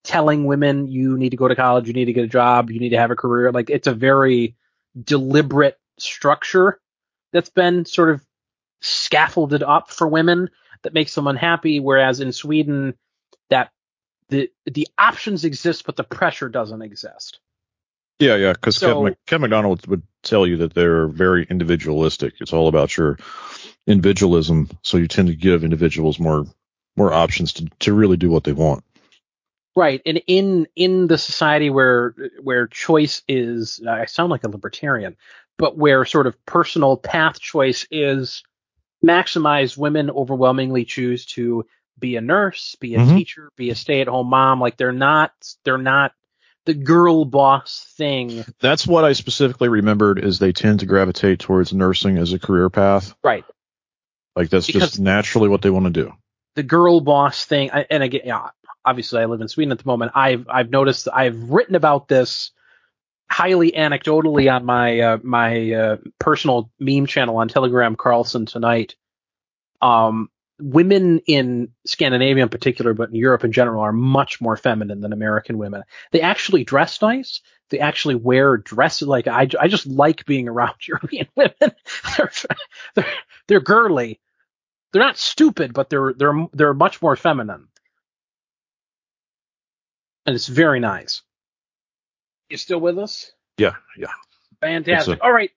telling women you need to go to college, you need to get a job, you need to have a career, like it's a very deliberate structure that's been sort of scaffolded up for women that makes them unhappy. Whereas in Sweden, that the the options exist, but the pressure doesn't exist. Yeah, yeah, because So- Kevin MacDonald would tell you that they're very individualistic. It's all about your individualism, so you tend to give individuals more more options to to really do what they want. Right, and in in the society where where choice is, I sound like a libertarian, but where sort of personal path choice is maximized, women overwhelmingly choose to be a nurse, be a Mhm. teacher, be a stay-at-home mom. Like they're not they're not the girl boss thing. That's what I specifically remembered is they tend to gravitate towards nursing as a career path. Right. Like that's Because- just naturally what they want to do. the girl boss thing and again yeah, obviously I live in Sweden at the moment I've I've noticed I've written about this highly anecdotally on my uh, my uh, personal meme channel on Telegram Karlsson tonight um women in Scandinavia in particular but in Europe in general are much more feminine than American women. They actually dress nice. They actually wear dresses like I, I just like being around European women. They're, they're they're girly. They're not stupid, but they're they're they're much more feminine, and it's very nice. You still with us? Yeah, yeah. Fantastic. Sir. All right,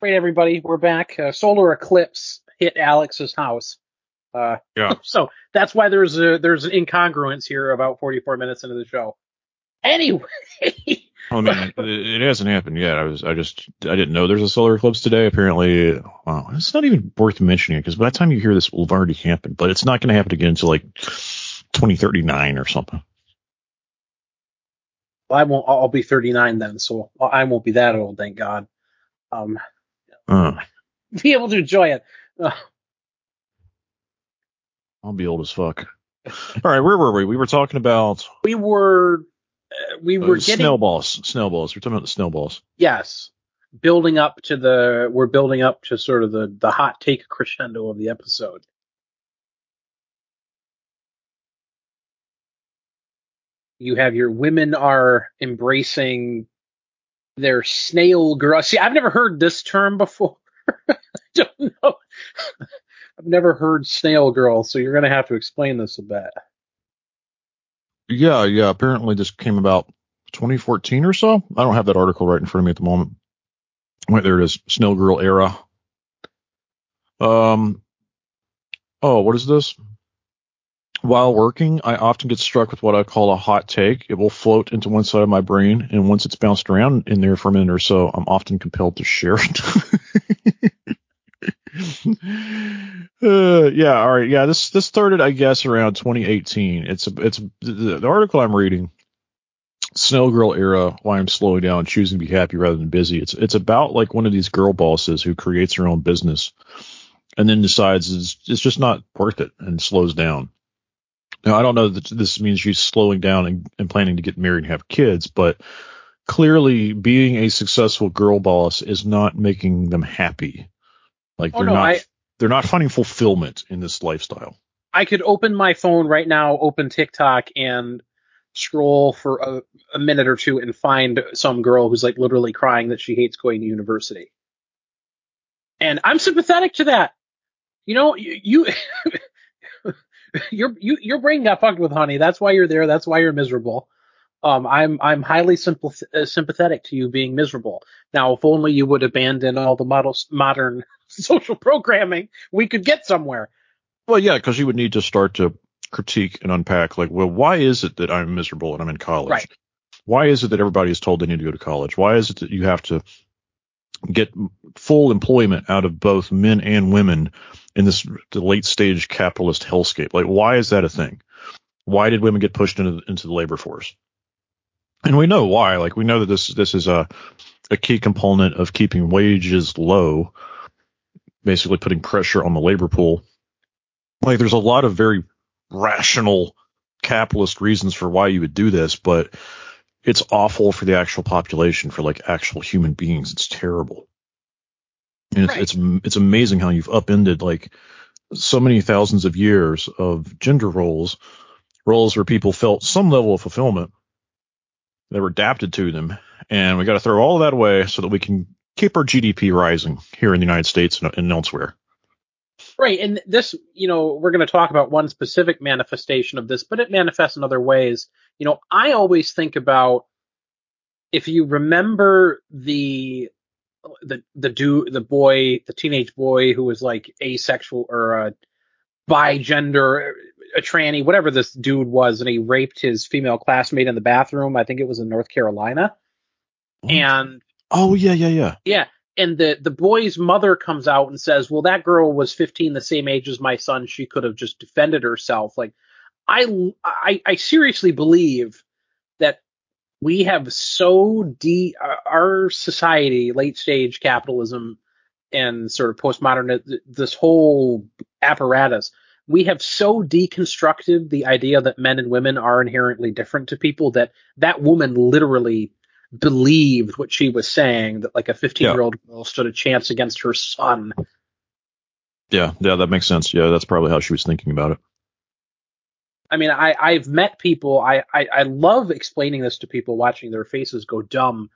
great everybody, we're back. Uh, solar eclipse hit Alex's house. Uh, Yeah. So that's why there's a there's an incongruence here about 44 minutes into the show. Anyway, I mean, it, it hasn't happened yet. I was, I just, I didn't know there's a solar eclipse today. Apparently, wow, it's not even worth mentioning because by the time you hear this, it will have already happened. But it's not going to happen again until like 2039 or something. I won't. I'll be 39 then, so I won't be that old, thank God. Um, Uh, be able to enjoy it. Uh, I'll be old as fuck. All right, where were we? We were talking about. we were we were Uh, getting snowballs. Snowballs. We're talking about the snowballs. yes, building up to the we're building up to sort of the the hot take crescendo of the episode. You have your women are embracing their snail girl. See, I've never heard this term before. I don't know. I've never heard snail girl, so you're gonna have to explain this a bit. Yeah, yeah. Apparently, this came about 2014 or so. I don't have that article right in front of me at the moment. Wait, there it is. Snail Girl era. Um. Oh, what is this? While working, I often get struck with what I call a hot take. It will float into one side of my brain, and once it's bounced around in there for a minute or so, I'm often compelled to share it. uh, yeah, all right, yeah. This this started, I guess, around 2018. It's a, it's the, the article I'm reading. Snow Girl era, why I'm slowing down, choosing to be happy rather than busy. It's it's about like one of these girl bosses who creates her own business and then decides it's, it's just not worth it and slows down. Now I don't know that this means she's slowing down and, and planning to get married and have kids, but clearly being a successful girl boss is not making them happy. Like Oh, they're no, not I- they're not finding fulfillment in this lifestyle. I could open my phone right now, open TikTok, and scroll for a, a minute or two and find some girl who's like literally crying that she hates going to university. And I'm sympathetic to that. You know, you, you your you, your brain got fucked with, honey. That's why you're there. That's why you're miserable. Um, I'm I'm highly sympath- uh, sympathetic to you being miserable. Now, if only you would abandon all the models, modern social programming, we could get somewhere. Well, yeah, because you would need to start to critique and unpack, like, well, why is it that I'm miserable and I'm in college? Right. Why is it that everybody is told they need to go to college? Why is it that you have to get full employment out of both men and women in this late stage capitalist hellscape? Like, why is that a thing? Why did women get pushed into into the labor force? And we know why. Like, we know that this this is a a key component of keeping wages low, basically putting pressure on the labor pool like there's a lot of very rational capitalist reasons for why you would do this, but it's awful for the actual population, for like actual human beings. It's terrible. And it's, Right. it's, it's amazing how you've upended like so many thousands of years of gender roles, roles where people felt some level of fulfillment that were adapted to them. And we got to throw all of that away so that we can keep our GDP rising here in the United States and, and elsewhere. Right, and this, you know, we're going to talk about one specific manifestation of this, but it manifests in other ways. You know, I always think about if you remember the the the dude, the boy, the teenage boy who was like asexual or a bigender, a tranny, whatever this dude was, and he raped his female classmate in the bathroom. I think it was in North Carolina, and Oh yeah, yeah, yeah. yeah. And the, the boy's mother comes out and says, well, that girl was 15, the same age as my son. She could have just defended herself. Like, I, I, I seriously believe that we have so de, our society, late stage capitalism and sort of postmodern, this whole apparatus, we have so deconstructed the idea that men and women are inherently different to people that that woman literally believed what she was saying that like a 15 year old girl stood a chance against her son. Yeah, yeah, that makes sense. Yeah, that's probably how she was thinking about it. I mean, I, I've met people, I, I, I love explaining this to people watching their faces go dumb.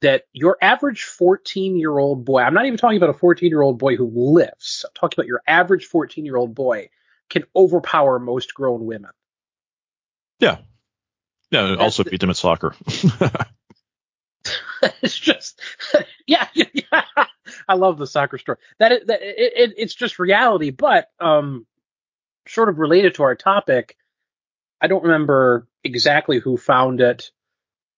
That your average 14 year old boy, I'm not even talking about a 14 year old boy who lifts, I'm talking about your average 14 year old boy can overpower most grown women. Yeah. Yeah, also the- beat them at soccer. it's just yeah, yeah. I love the soccer story. That, is, that it, it, it's just reality, but um, sort of related to our topic. I don't remember exactly who found it,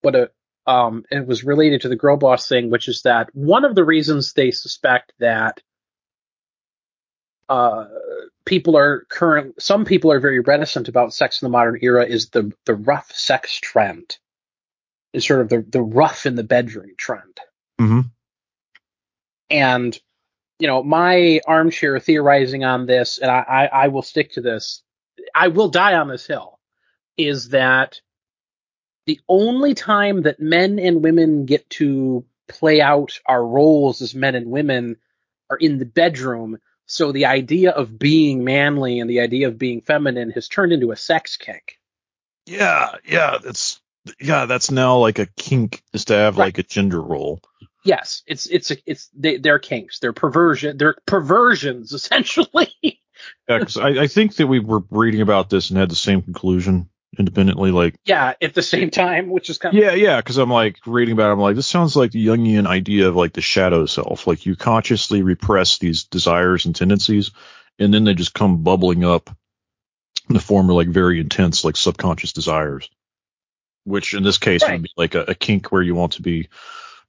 but it, um, it was related to the girl boss thing, which is that one of the reasons they suspect that uh, people are current, some people are very reticent about sex in the modern era is the the rough sex trend, is sort of the the rough in the bedroom trend. hmm And you know, my armchair theorizing on this, and I, I, I will stick to this. I will die on this hill. Is that the only time that men and women get to play out our roles as men and women are in the bedroom. So the idea of being manly and the idea of being feminine has turned into a sex kink. Yeah, yeah, that's yeah, that's now like a kink is to have Right. like a gender role. Yes, it's it's it's they, they're kinks. They're perversion. They're perversions essentially. Yeah, 'cause I, I think that we were reading about this and had the same conclusion independently. Like, yeah, at the same time, which is kind of yeah, yeah, because I'm like reading about. it, I'm like, this sounds like the Jungian idea of like the shadow self. Like you consciously repress these desires and tendencies, and then they just come bubbling up in the form of like very intense, like subconscious desires. Which in this case Right. would be like a, a kink where you want to be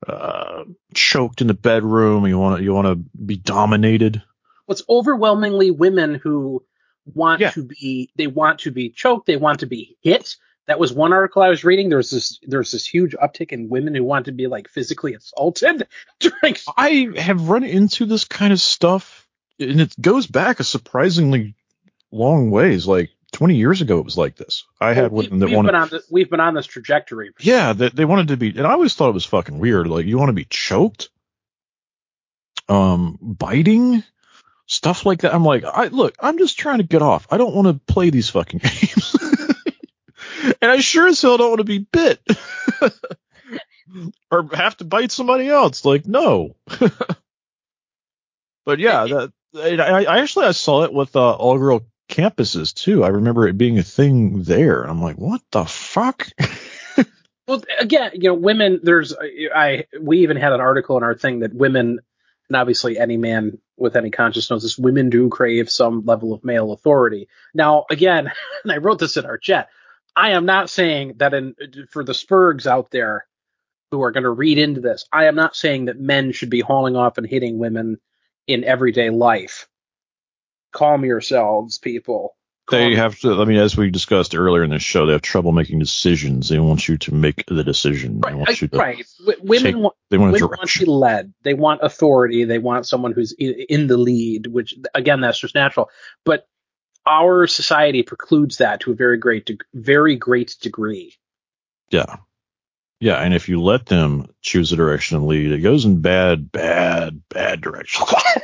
uh, choked in the bedroom. You want to you want to be dominated. what's overwhelmingly women who want Yeah. to be they want to be choked they want to be hit that was one article i was reading there's this there's this huge uptick in women who want to be like physically assaulted during I have run into this kind of stuff, and it goes back a surprisingly long ways. Like 20 years ago, it was like this. I had we, women that have wanted, been on the, we've been on this trajectory yeah, they, they wanted to be, and I always thought it was fucking weird. Like, you want to be choked, um, biting, stuff like that. I'm like, I look, I'm just trying to get off. I don't want to play these fucking games. and I sure as hell don't want to be bit. or have to bite somebody else. Like, no. but yeah, that I, I actually I saw it with uh, all girl campuses too. I remember it being a thing there. I'm like, what the fuck? well again you know women there's i we even had an article in our thing that women and obviously any man with any this women do crave some level of male authority now again and i wrote this in our chat i am not saying that in for the spurgs out there who are going to read into this i am not saying that men should be hauling off and hitting women in everyday life calm yourselves people They have to. I mean, as we discussed earlier in this show, they have trouble making decisions. They want you to make the decision. They right, want you to. right. W- women take want They want women want to be led. They want authority. They want someone who's in the lead, which again, that's just natural. But our society precludes that to a very great, deg- very great degree. Yeah. Yeah, and if you let them choose a direction and lead, it goes in bad, bad, bad direction. Oh,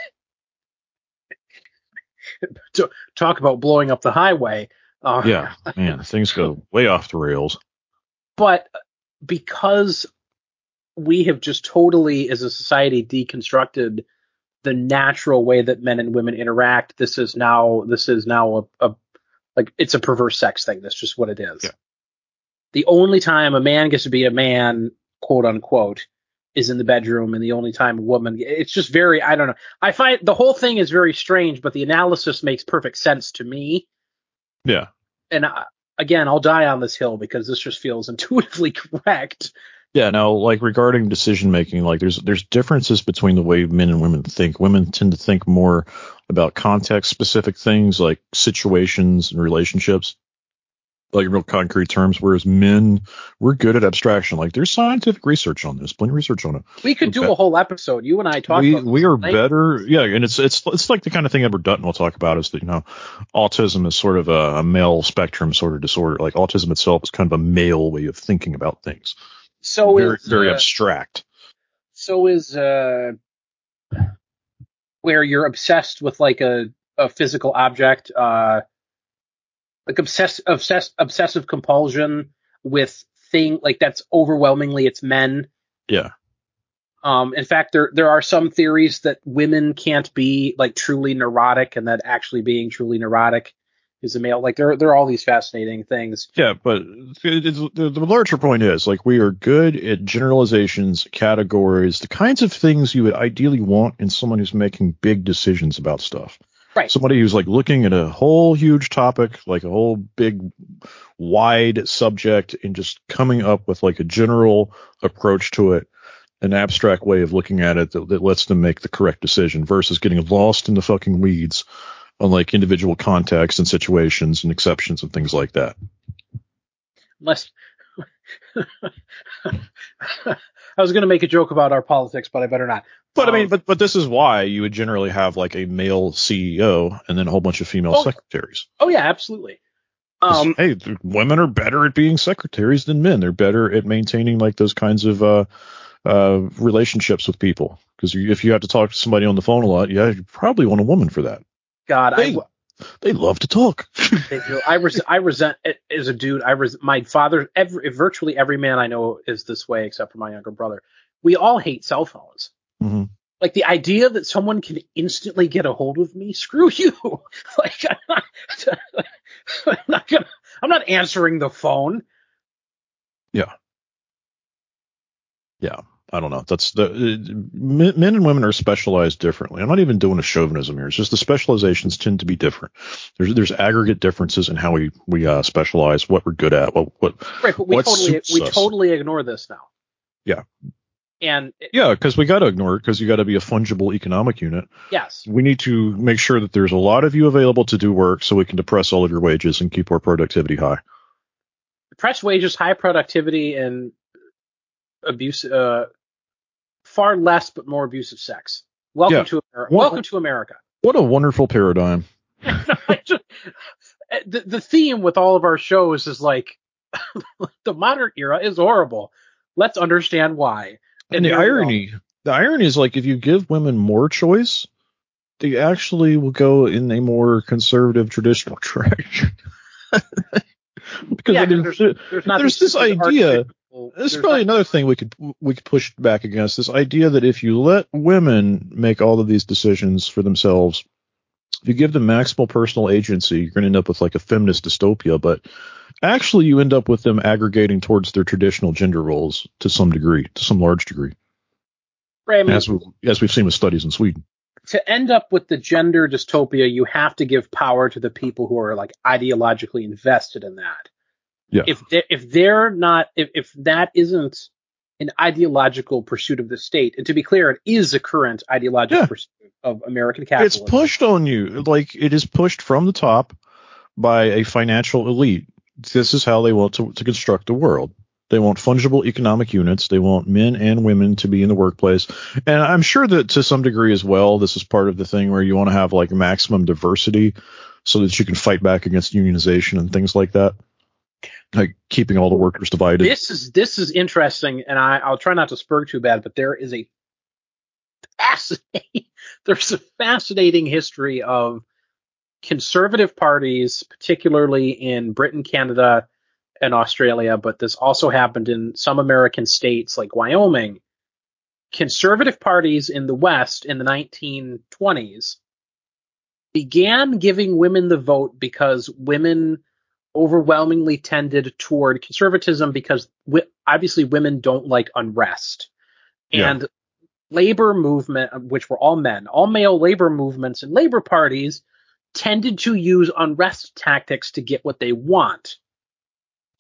Talk about blowing up the highway. Uh, yeah, man, things go way off the rails. But because we have just totally, as a society, deconstructed the natural way that men and women interact, this is now this is now a, a like it's a perverse sex thing. That's just what it is. Yeah. The only time a man gets to be a man, quote unquote, is in the bedroom, and the only time a woman, it's just very, I don't know. I find the whole thing is very strange, but the analysis makes perfect sense to me. Yeah. And I, again, I'll die on this hill because this just feels intuitively correct. Yeah, now like regarding decision making, like there's there's differences between the way men and women think. Women tend to think more about context specific things like situations and relationships. Like in real concrete terms, whereas men, we're good at abstraction. Like there's scientific research on this, plenty of research on it. We could do Okay. a whole episode. You and I talk. we about we are tonight. better yeah and it's it's it's like the kind of thing edward dutton will talk about is that you know autism is sort of a, a male spectrum sort of disorder like autism itself is kind of a male way of thinking about things So very is very uh, abstract so is uh, where you're obsessed with like a, a physical object, uh, like obsess, obsess, obsessive compulsion with thing like that's overwhelmingly it's men. yeah Um, in fact, there there are some theories that women can't be like truly neurotic, and that actually being truly neurotic is a male. Like there there are all these fascinating things. yeah but the, the larger point is like we are good at generalizations categories the kinds of things you would ideally want in someone who's making big decisions about stuff Right. somebody who's like looking at a whole huge topic, like a whole big wide subject and just coming up with like a general approach to it, an abstract way of looking at it that, that lets them make the correct decision versus getting lost in the fucking weeds on like individual contexts and situations and exceptions and things like that. Unless I was going to make a joke about our politics, but I better not. But I mean, Um, but but this is why you would generally have like a male CEO and then a whole bunch of female Oh. secretaries. Oh yeah, absolutely. Um, hey, women are better at being secretaries than men. They're better at maintaining like those kinds of uh, uh, relationships with people. Because if you have to talk to somebody on the phone a lot, yeah, you probably want a woman for that. God, They, I, they love to talk. I res- I resent as a dude. I res- my father. Every, virtually every man I know is this way, except for my younger brother. We all hate cell phones. Mhm. Like the idea that someone can instantly get a hold of me. Screw you. like I'm not, I'm not gonna. I'm not answering the phone. Yeah, Yeah. I don't know. That's the uh, men, men and women are specialized differently. I'm not even doing a chauvinism here. It's just the specializations tend to be different. There's there's aggregate differences in how we we uh, specialize, what we're good at, what what. Right, but we What totally we us? totally ignore this now. Yeah. And it- Yeah, because we got to ignore it because you got to be a fungible economic unit. yes, We need to make sure that there's a lot of you available to do work, so we can depress all of your wages and keep our productivity high. depressed wages, high productivity, and abuse. Uh, far less but more abusive sex. Welcome Yeah. to America. Welcome to America. What a wonderful paradigm. Just- the the theme with all of our shows is like the modern era is horrible. Let's understand why. And the we go. irony, the irony is like if you give women more choice, they actually will go in a more conservative traditional direction. because Yeah, there's, There's not there's this idea- this is probably not- another thing we could we could push back against this idea that if you let women make all of these decisions for themselves, if you give them maximal personal agency, you're going to end up with like a feminist dystopia. But actually, you end up with them aggregating towards their traditional gender roles to some degree, to some large degree, Right, I mean, as we as we've seen with studies in Sweden. to end up with the gender dystopia, you have to give power to the people who are like ideologically invested in that. Yeah. If they, if they're not, if, if that isn't an ideological pursuit of the state, and to be clear, it is a current ideological Yeah. pursuit of American capitalism. It's pushed on you. Like it is pushed from the top by a financial elite. This is how they want to, to construct the world. They want fungible economic units. They want men and women to be in the workplace. And I'm sure that to some degree as well, this is part of the thing where you want to have like maximum diversity so that you can fight back against unionization and things like that. Like keeping all the workers divided. This is this is interesting, and I, I'll try not to spur too bad, but there is a fascinating there's a fascinating history of conservative parties, particularly in Britain, Canada, and Australia, but this also happened in some American states like Wyoming. Conservative parties in the West in the 1920s began giving women the vote because women overwhelmingly tended toward conservatism because wi- obviously women don't like unrest. Yeah. And labor movement, which were all men, all male labor movements and labor parties tended to use unrest tactics to get what they want.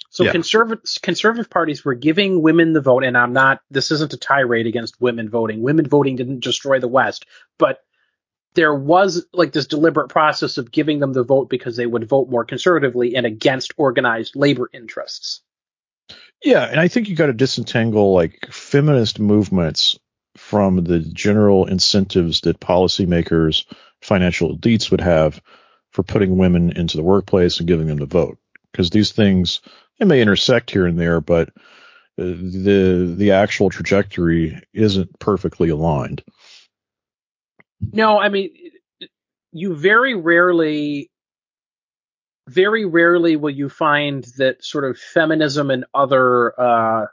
So Yeah. conservative conservative parties were giving women the vote, and I'm not. This isn't a tirade against women voting. Women voting didn't destroy the West, but there was like this deliberate process of giving them the vote because they would vote more conservatively and against organized labor interests. Yeah, and I think you got to disentangle like feminist movements from the general incentives that policymakers, financial elites would have for putting women into the workplace and giving them the vote. Because these things they may intersect here and there, but uh, the the actual trajectory isn't perfectly aligned. No, I mean, you very rarely, very rarely will you find that sort of feminism and other, uh,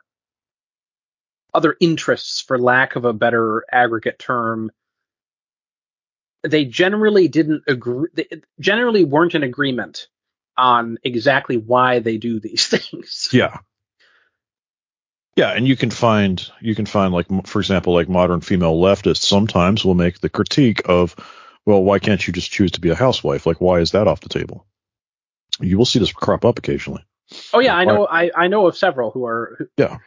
other interests, for lack of a better aggregate term, they generally didn't agree, they generally weren't in agreement on exactly why they do these things. Yeah. Yeah, and you can find you can find like for example like modern female leftists sometimes will make the critique of well why can't you just choose to be a housewife like why is that off the table? You will see this crop up occasionally. Oh yeah, I know. I, I know of several who are who, Yeah.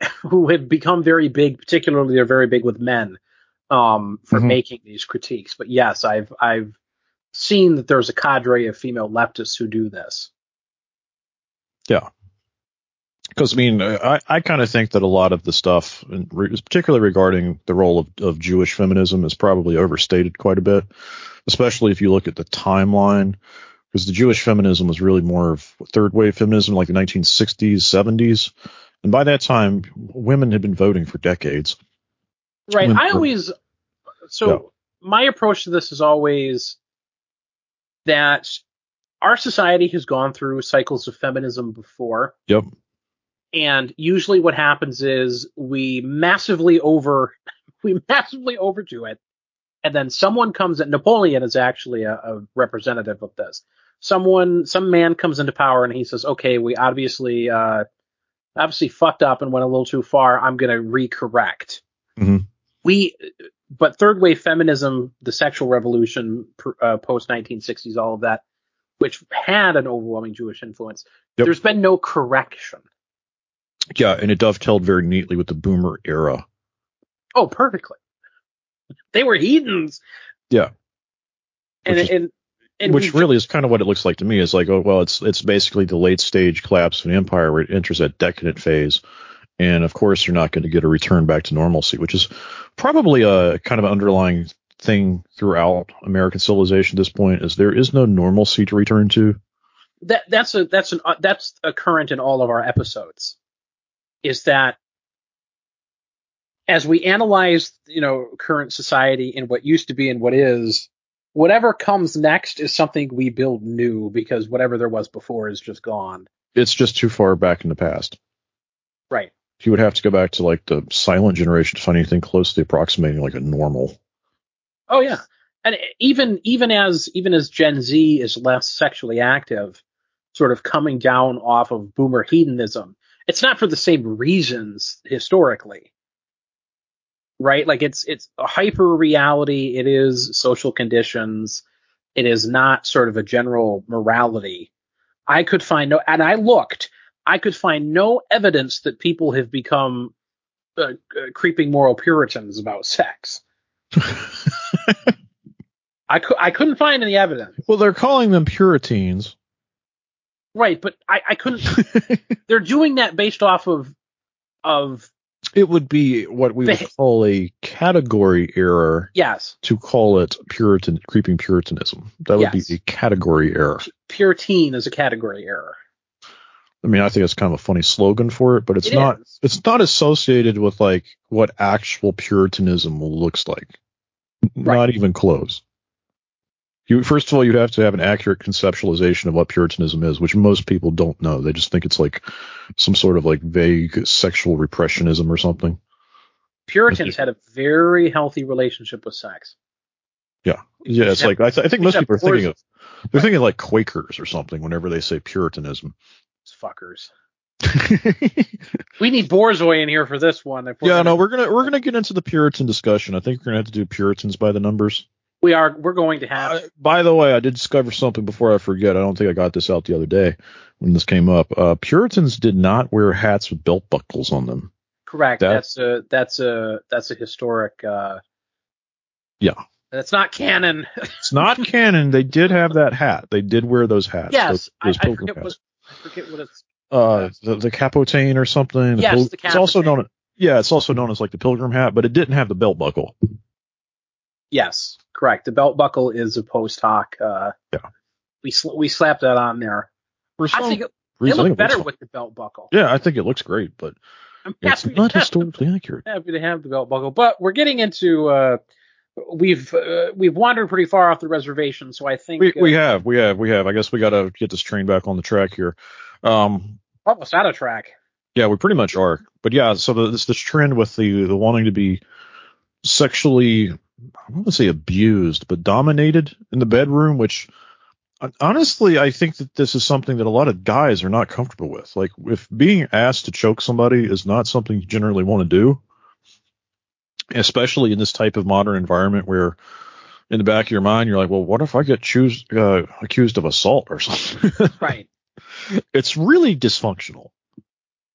who have become very big. Particularly, they're very big with men um, for Mhm. making these critiques. But yes, I've I've seen that there's a cadre of female leftists who do this. Because I mean, I, I kind of think that a lot of the stuff, particularly regarding the role of, of Jewish feminism, is probably overstated quite a bit. Especially if you look at the timeline, because the Jewish feminism was really more of third wave feminism, like the 1960s, 70s, and by that time, women had been voting for decades. Right. Women I always so Yeah. my approach to this is always that our society has gone through cycles of feminism before. Yep. And usually what happens is we massively over we massively overdo it. And then someone comes in Napoleon is actually a, a representative of this. Someone some man comes into power and he says, Okay, we obviously uh obviously fucked up and went a little too far. I'm gonna recorrect. Mhm. We but third wave feminism, the sexual revolution, uh, post 1960s, all of that, which had an overwhelming Jewish influence, Yep. there's been no correction. Yeah, and it dovetailed very neatly with the boomer era. Oh, perfectly. They were heathens. Yeah. And Which is- and and which really is kind of what it looks like to me. Is like, oh well, it's it's basically the late stage collapse of an empire where it enters that decadent phase, and of course you're not going to get a return back to normalcy, which is probably a kind of underlying thing throughout American civilization at this point. Is there is no normalcy to return to. that that's a that's an uh, that's a current in all of our episodes. Is that as we analyze, you know, current society and what used to be and what is, whatever comes next is something we build new because whatever there was before is just gone. It's just too far back in the past. Right. You would have to go back to like the silent generation to find anything closely approximating like a normal. Oh yeah. And even even as even as Gen Z is less sexually active, sort of coming down off of boomer hedonism, it's not for the same reasons historically. Right? Like it's it's a hyper reality, it is social conditions, it is not sort of a general morality. I could find no and I looked, I could find no evidence that people have become uh, uh, creeping moral puritans about sex. I, cou- I couldn't find any evidence. well, they're calling them Puritans. Right, but I, I couldn't. they're doing that based off of of It would be what we would call a category error yes, to call it Puritan creeping Puritanism. That would Yes. be a category error. pure teen is a category error. I mean, I think it's kind of a funny slogan for it, but it's It not. is. It's not associated with like what actual Puritanism looks like. Right. Not even close. You first of all, you'd have to have an accurate conceptualization of what Puritanism is, which most people don't know. They just think it's like some sort of like vague sexual repressionism or something. Puritans had a very healthy relationship with sex. Yeah, yeah. It's Except- like I, th- I think most people are thinking of they're thinking like Quakers or something whenever they say Puritanism. These fuckers. We need Borzoi in here for this one. Yeah, gonna- no, we're gonna we're gonna get into the Puritan discussion. I think we're gonna have to do Puritans by the numbers. We are. We're going to have. By the way, I did discover something before I forget. I don't think I got this out the other day when this came up. Uh, Puritans did not wear hats with belt buckles on them. correct. that- that's a that's a that's a historic. uh Yeah. That's not canon. It's not canon. They did have that hat. They did wear those hats. yes, those, I, those I pilgrim forget what. I forget what it's. Uh, the, the capotain or something. Yes, pil- the It's also known. Yeah, it's also known as like the pilgrim hat, but it didn't have the belt buckle. Yes, correct. The belt buckle is a post hoc. Uh, Yeah. We sl- we slapped that on there. For I think it, it reason, I think looked it looks better with the belt buckle. Yeah, I think it looks great, but I'm it's not to have, historically accurate. happy to have the belt buckle, but we're getting into. Uh, we've uh, we've wandered pretty far off the reservation, so I think We uh, we have we have we have. I guess we got to get this train back on the track here. Um, almost out of track. Yeah, we pretty much are. But yeah, so the, this this trend with the the wanting to be sexually, I don't want to say abused, but dominated in the bedroom, which honestly, I think that this is something that a lot of guys are not comfortable with. Like, if being asked to choke somebody is not something you generally want to do, especially in this type of modern environment where in the back of your mind you're like, well, what if I get choose, uh, accused of assault or something? Right. it's really dysfunctional,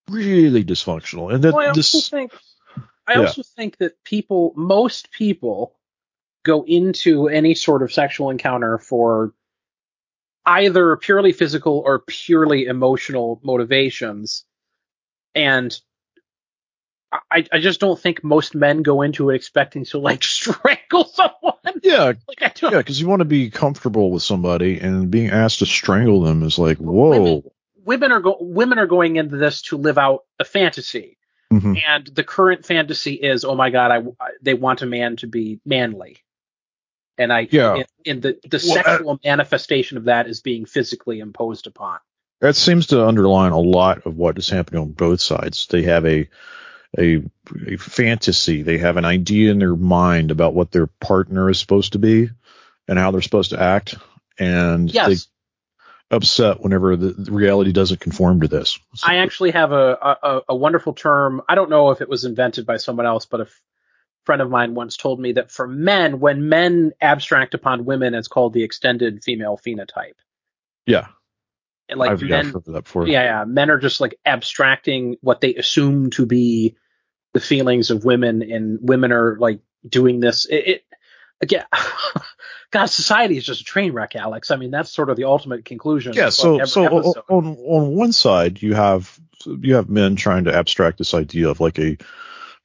really dysfunctional, and that Well, I also this think I Yeah. also think that people, most people, go into any sort of sexual encounter for either purely physical or purely emotional motivations, and I, I just don't think most men go into it expecting to like strangle someone. Yeah, Like yeah, because you want to be comfortable with somebody, and being asked to strangle them is like, whoa. Women, women are go, women are going into this to live out a fantasy, Mhm. and the current fantasy is, oh my god, I, I- they want a man to be manly, and I Yeah. and, and the the Well, uh, sexual manifestation of that is being physically imposed upon. That seems to underline a lot of what is happening on both sides. They have a a, a fantasy. They have an idea in their mind about what their partner is supposed to be and how they're supposed to act, and Yes. they upset whenever the, the reality doesn't conform to this. I actually have a, a a wonderful term. I don't know if it was invented by someone else, but a f- friend of mine once told me that for men, when men abstract upon women, it's called the extended female phenotype. yeah, And like I've men, I've heard of that before. yeah, yeah, men are just like abstracting what they assume to be the feelings of women, and women are like doing this. It, it again, God, society is just a train wreck, Alex. I mean, that's sort of the ultimate conclusion. Yeah, so so episode. on on one side you have you have men trying to abstract this idea of like a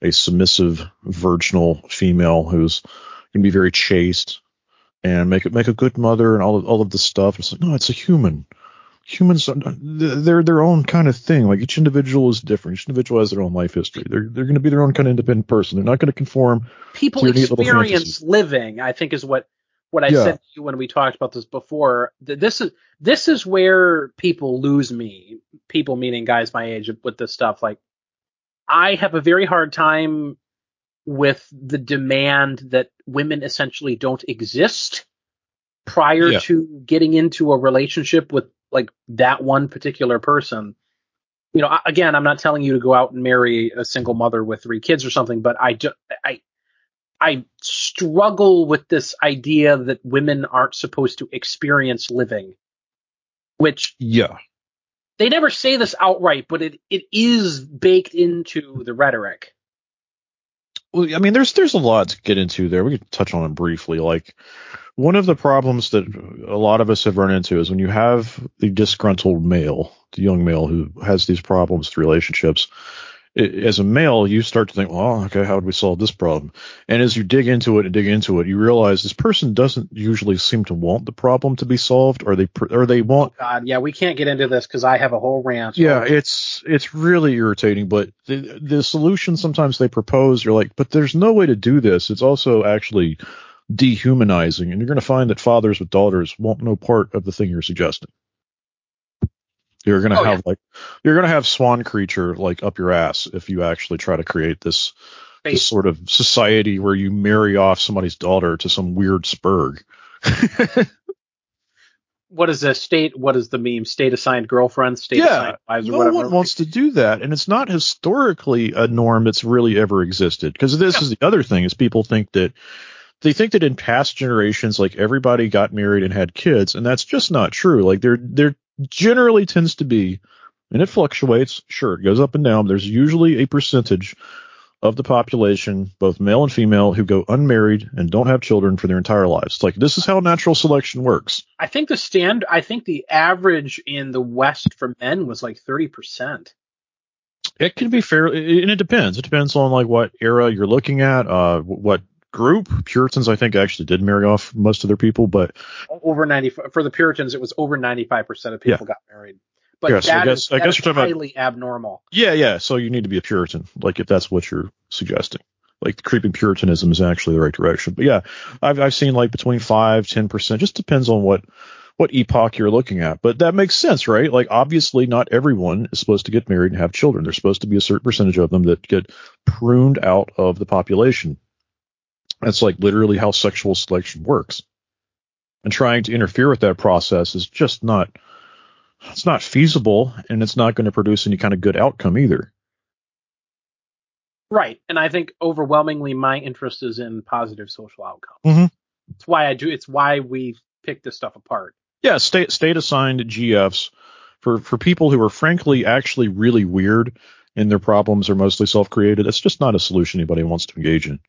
a submissive virginal female who's going to be very chaste and make it make a good mother and all of all of this stuff. It's like no, it's a human. Humans, are- they're their own kind of thing. Like each individual is different. Each individual has their own life history. They're they're going to be their own kind of independent person. They're not going to conform. people to experience living i think is what what i Yeah. said to you when we talked about this before this is this is where people lose me people meaning guys my age with this stuff like i have a very hard time with the demand that women essentially don't exist prior Yeah. to getting into a relationship with like that one particular person you know, again, I'm not telling you to go out and marry a single mother with three kids or something, but I ju- I I struggle with this idea that women aren't supposed to experience living, which Yeah, they never say this outright, but it, it is baked into the rhetoric. Well, I mean, there's there's a lot to get into there. We could touch on it briefly. Like one of the problems that a lot of us have run into is when you have the disgruntled male, the young male who has these problems with relationships. As a male, you start to think, well, okay, how would we solve this problem? And as you dig into it and dig into it, you realize this person doesn't usually seem to want the problem to be solved, or they or they oh, want God, yeah, we can't get into this because I have a whole rant. yeah, it's it's really irritating, but the the solution sometimes they propose, you're like, but there's no way to do this. It's also actually dehumanizing, and you're going to find that fathers with daughters want no part of the thing you're suggesting. You're going to Oh, have like you're to have swan creature like up your ass if you actually try to create this this sort of society where you marry off somebody's daughter to some weird spurg. what is the state? What is the meme? State assigned girlfriends, state Yeah, assigned wives, or no whatever. one wants to do that, and it's not historically a norm that's really ever existed. Because this is the other thing: is people think that they think that in past generations, like everybody got married and had kids, and that's just not true. Like there, there generally tends to be, and it fluctuates. Sure, it goes up and down. But there's usually a percentage of the population, both male and female, who go unmarried and don't have children for their entire lives. Like this is how natural selection works. I think the stand. I think the average in the West for men was like thirty percent. It can be fair, and it depends. It depends on like what era you're looking at, uh, what group. Puritans, I think, actually did marry off most of their people, but Over ninety for the Puritans, it was over ninety five percent of people got married. But Yeah, so I guess- is- I guess you're talking about- highly abnormal. yeah, yeah. So you need to be a Puritan, like if that's what you're suggesting. Like creeping Puritanism is actually the right direction. But yeah, I've I've seen like between five, ten percent. Just depends on what what epoch you're looking at. But that makes sense, right? Like obviously not everyone is supposed to get married and have children. There's supposed to be a certain percentage of them that get pruned out of the population. That's like literally how sexual selection works. And trying to interfere with that process is just not it's not feasible and it's not going to produce any kind of good outcome either. Right. And I think overwhelmingly my interest is in positive social outcomes. Mhm. It's why I do it's why we pick this stuff apart. Yeah, state state assigned GFs for for people who are frankly actually really weird and their problems are mostly self created. That's just not a solution anybody wants to engage in.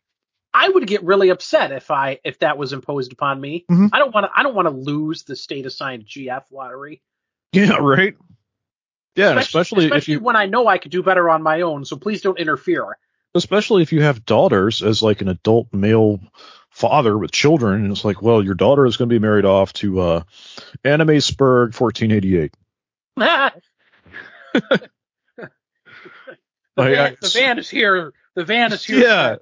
I would get really upset if I if that was imposed upon me. Mhm. I don't want to I don't want to lose the state assigned GF lottery. Yeah, right. Yeah, especially, if especially you when I know I could do better on my own. So please don't interfere. especially if you have daughters as like an adult male father with children, and it's like, well, your daughter is going to be married off to uh, Anime Spurg 1488. the, van, the van is here. The van is here. Yeah.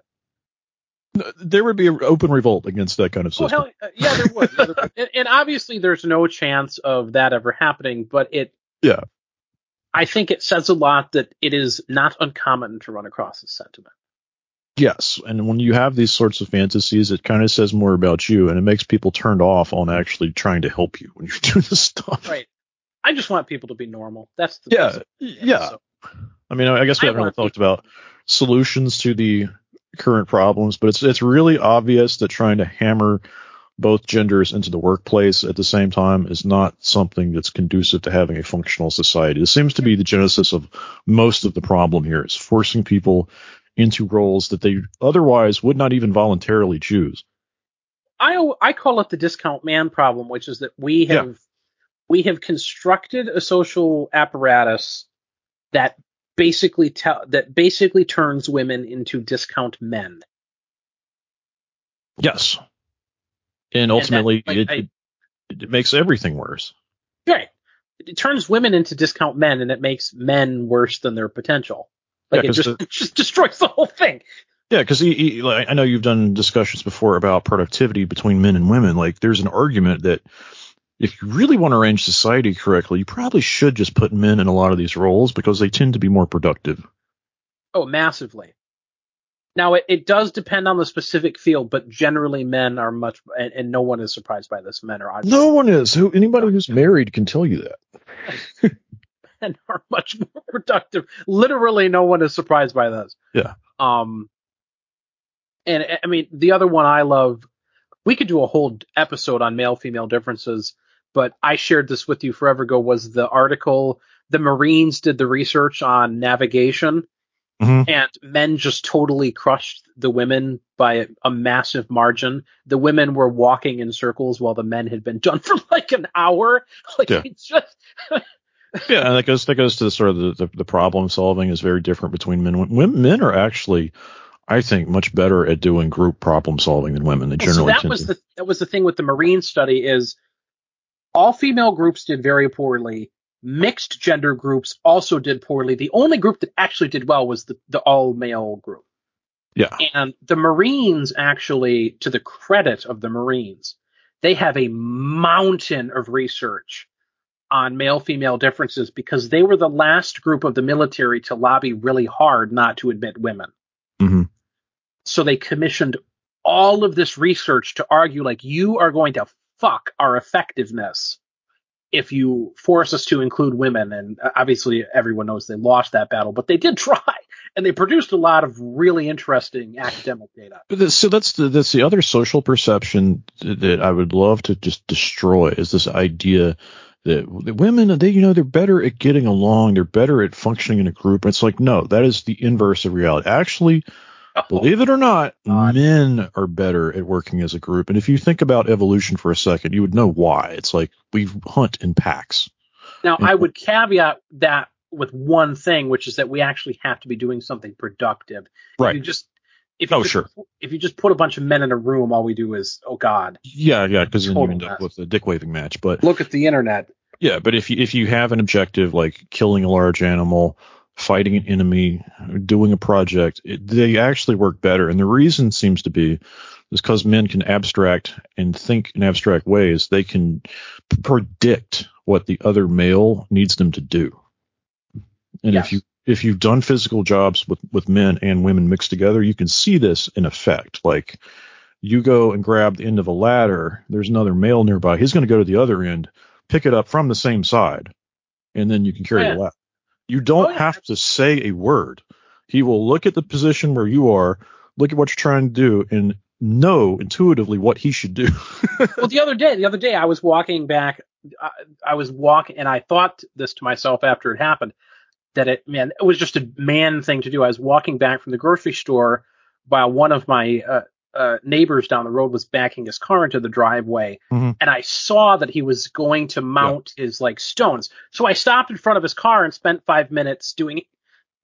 There would be an open revolt against that kind of system. Well, hell, yeah, there would. Yeah, there would. and, and obviously, there's no chance of that ever happening. But it, Yeah. I think it says a lot that it is not uncommon to run across this sentiment. Yes, and when you have these sorts of fantasies, it kind of says more about you, and it makes people turned off on actually trying to help you when you're doing this stuff. Right. I just want people to be normal. That's the Yeah, yeah. I mean, I guess we I haven't really talked about solutions to the current problems, but it's it's really obvious that trying to hammer both genders into the workplace at the same time is not something that's conducive to having a functional society. It seems to be the genesis of most of the problem here. It's forcing people into roles that they otherwise would not even voluntarily choose. I I call it the discount man problem, which is that we Yeah. have we have constructed a social apparatus that basically tell that basically turns women into discount men. Yes. And ultimately, like, it, I- it, makes everything worse. Right. It turns women into discount men, and it makes men worse than their potential. Like Yeah, it just, it just destroys the whole thing. Yeah, because like, I know you've done discussions before about productivity between men and women. Like, there's an argument that if you really want to arrange society correctly, you probably should just put men in a lot of these roles because they tend to be more productive. Oh, massively. Now it, it does depend on the specific field, but generally men are much, and, and no one is surprised by this. Men are No one is. Who anybody who's married can tell you that. men are much more productive. Literally, no one is surprised by this. Yeah. Um, and I mean, the other one I love, we could do a whole episode on male female differences, but I shared this with you forever ago. Was the article the Marines did the research on navigation, Mhm. and men just totally crushed the women by a, a massive margin. The women were walking in circles while the men had been done for like an hour. Like Yeah. it's just Yeah, and that goes that goes to sort of the, the, the problem solving is very different between men. and Women, men are actually, I think, much better at doing group problem solving than women. They Well, so that was to. the that was the thing with the Marine study is all female groups did very poorly. Mixed gender groups also did poorly. The only group that actually did well was the, the all male group. yeah, And the Marines actually, to the credit of the Marines, they have a mountain of research on male female differences because they were the last group of the military to lobby really hard not to admit women. Mm-hmm. So they commissioned all of this research to argue like you are going to fuck our effectiveness if you force us to include women. And uh, obviously everyone knows they lost that battle, but they did try and they produced a lot of really interesting academic data. This, so that's the that's the other social perception that I would love to just destroy is this idea that women they you know they're better at getting along, they're better at functioning in a group. It's like no, that is the inverse of reality. Actually, believe it or not, God. men are better at working as a group. And if you think about evolution for a second, you would know why. It's like we hunt in packs. Now, I would caveat that with one thing, which is that we actually have to be doing something productive. If Right. you just if Oh, you just, sure. if you just put a bunch of men in a room, all we do is, oh God, Yeah, yeah, because then you Total end up with a dick waving match. But look at the internet. Yeah, but if you if you have an objective like killing a large animal, fighting an enemy, doing a project, it, they actually work better. And the reason seems to be is because men can abstract and think in abstract ways. They can p- predict what the other male needs them to do. And Yes. if you if you've done physical jobs with with men and women mixed together, you can see this in effect. Like you go and grab the end of a ladder, there's another male nearby. He's going to go to the other end, pick it up from the same side, and then you can carry yeah. the ladder. You don't Oh, yeah. have to say a word. He will look at the position where you are, look at what you're trying to do, and know intuitively what he should do. well, the other day, the other day, I was walking back. I, I was walking, and I thought this to myself after it happened that it, man, it was just a man thing to do. I was walking back from the grocery store while one of my uh, uh, neighbors down the road was backing his car into the driveway, Mhm. and I saw that he was going to mount his like stones. So I stopped in front of his car and spent five minutes doing.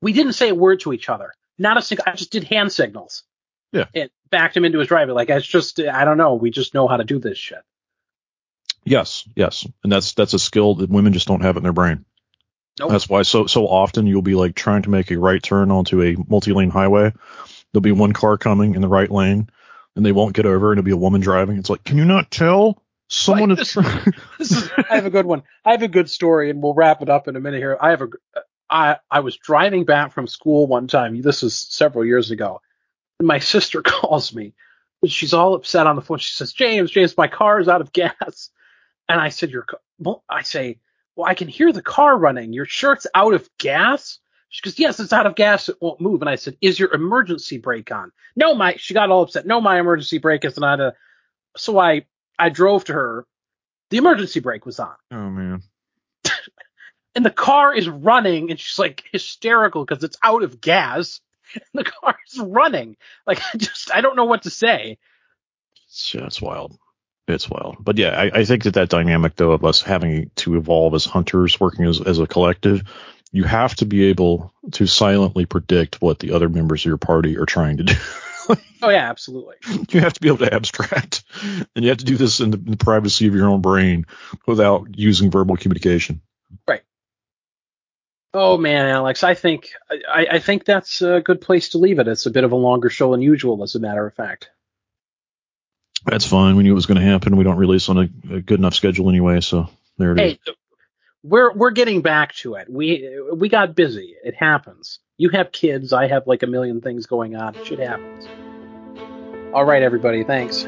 We didn't say a word to each other. not a single. I just did hand signals. Yeah. And backed him into his driveway. Like it's just I don't know. We just know how to do this shit. Yes, yes, and that's that's a skill that women just don't have in their brain. Nope. That's why so so often you'll be like trying to make a right turn onto a multi-lane highway. There'll be one car coming in the right lane, and they won't get over, and it'll be a woman driving. It's like, can you not tell? Someone Like is this- is, I have a good one. I have a good story, and we'll wrap it up in a minute here. I have a. I I was driving back from school one time. This is several years ago. And my sister calls me. and She's all upset on the phone. She says, "James, James, my car is out of gas." And I said, "Your well, I say, well, I can hear the car running. Your shirt's out of gas?" She goes, "Yes, it's out of gas. It won't move." And I said, "Is your emergency brake on?" No, my. She got all upset. No, my emergency brake is not a. So I I drove to her. The emergency brake was on Oh man. and the car is running and she's like hysterical because it's out of gas and the car is running like i just i don't know what to say It's, yeah, it's wild. It's wild. But yeah, I, I think that that dynamic though of us having to evolve as hunters, working as as a collective, you have to be able to silently predict what the other members of your party are trying to do. oh yeah absolutely you have to be able to abstract, and you have to do this in the, in the privacy of your own brain without using verbal communication. Right. Oh man alex i think i i think that's a good place to leave it it's a bit of a longer show than usual as a matter of fact That's fine. We knew it was going to happen. We don't release on a, a good enough schedule anyway, so there it is. We're we're getting back to it. We we got busy. It happens. You have kids. I have like a million things going on. Shit happens. All right everybody. Thanks.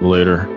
Later.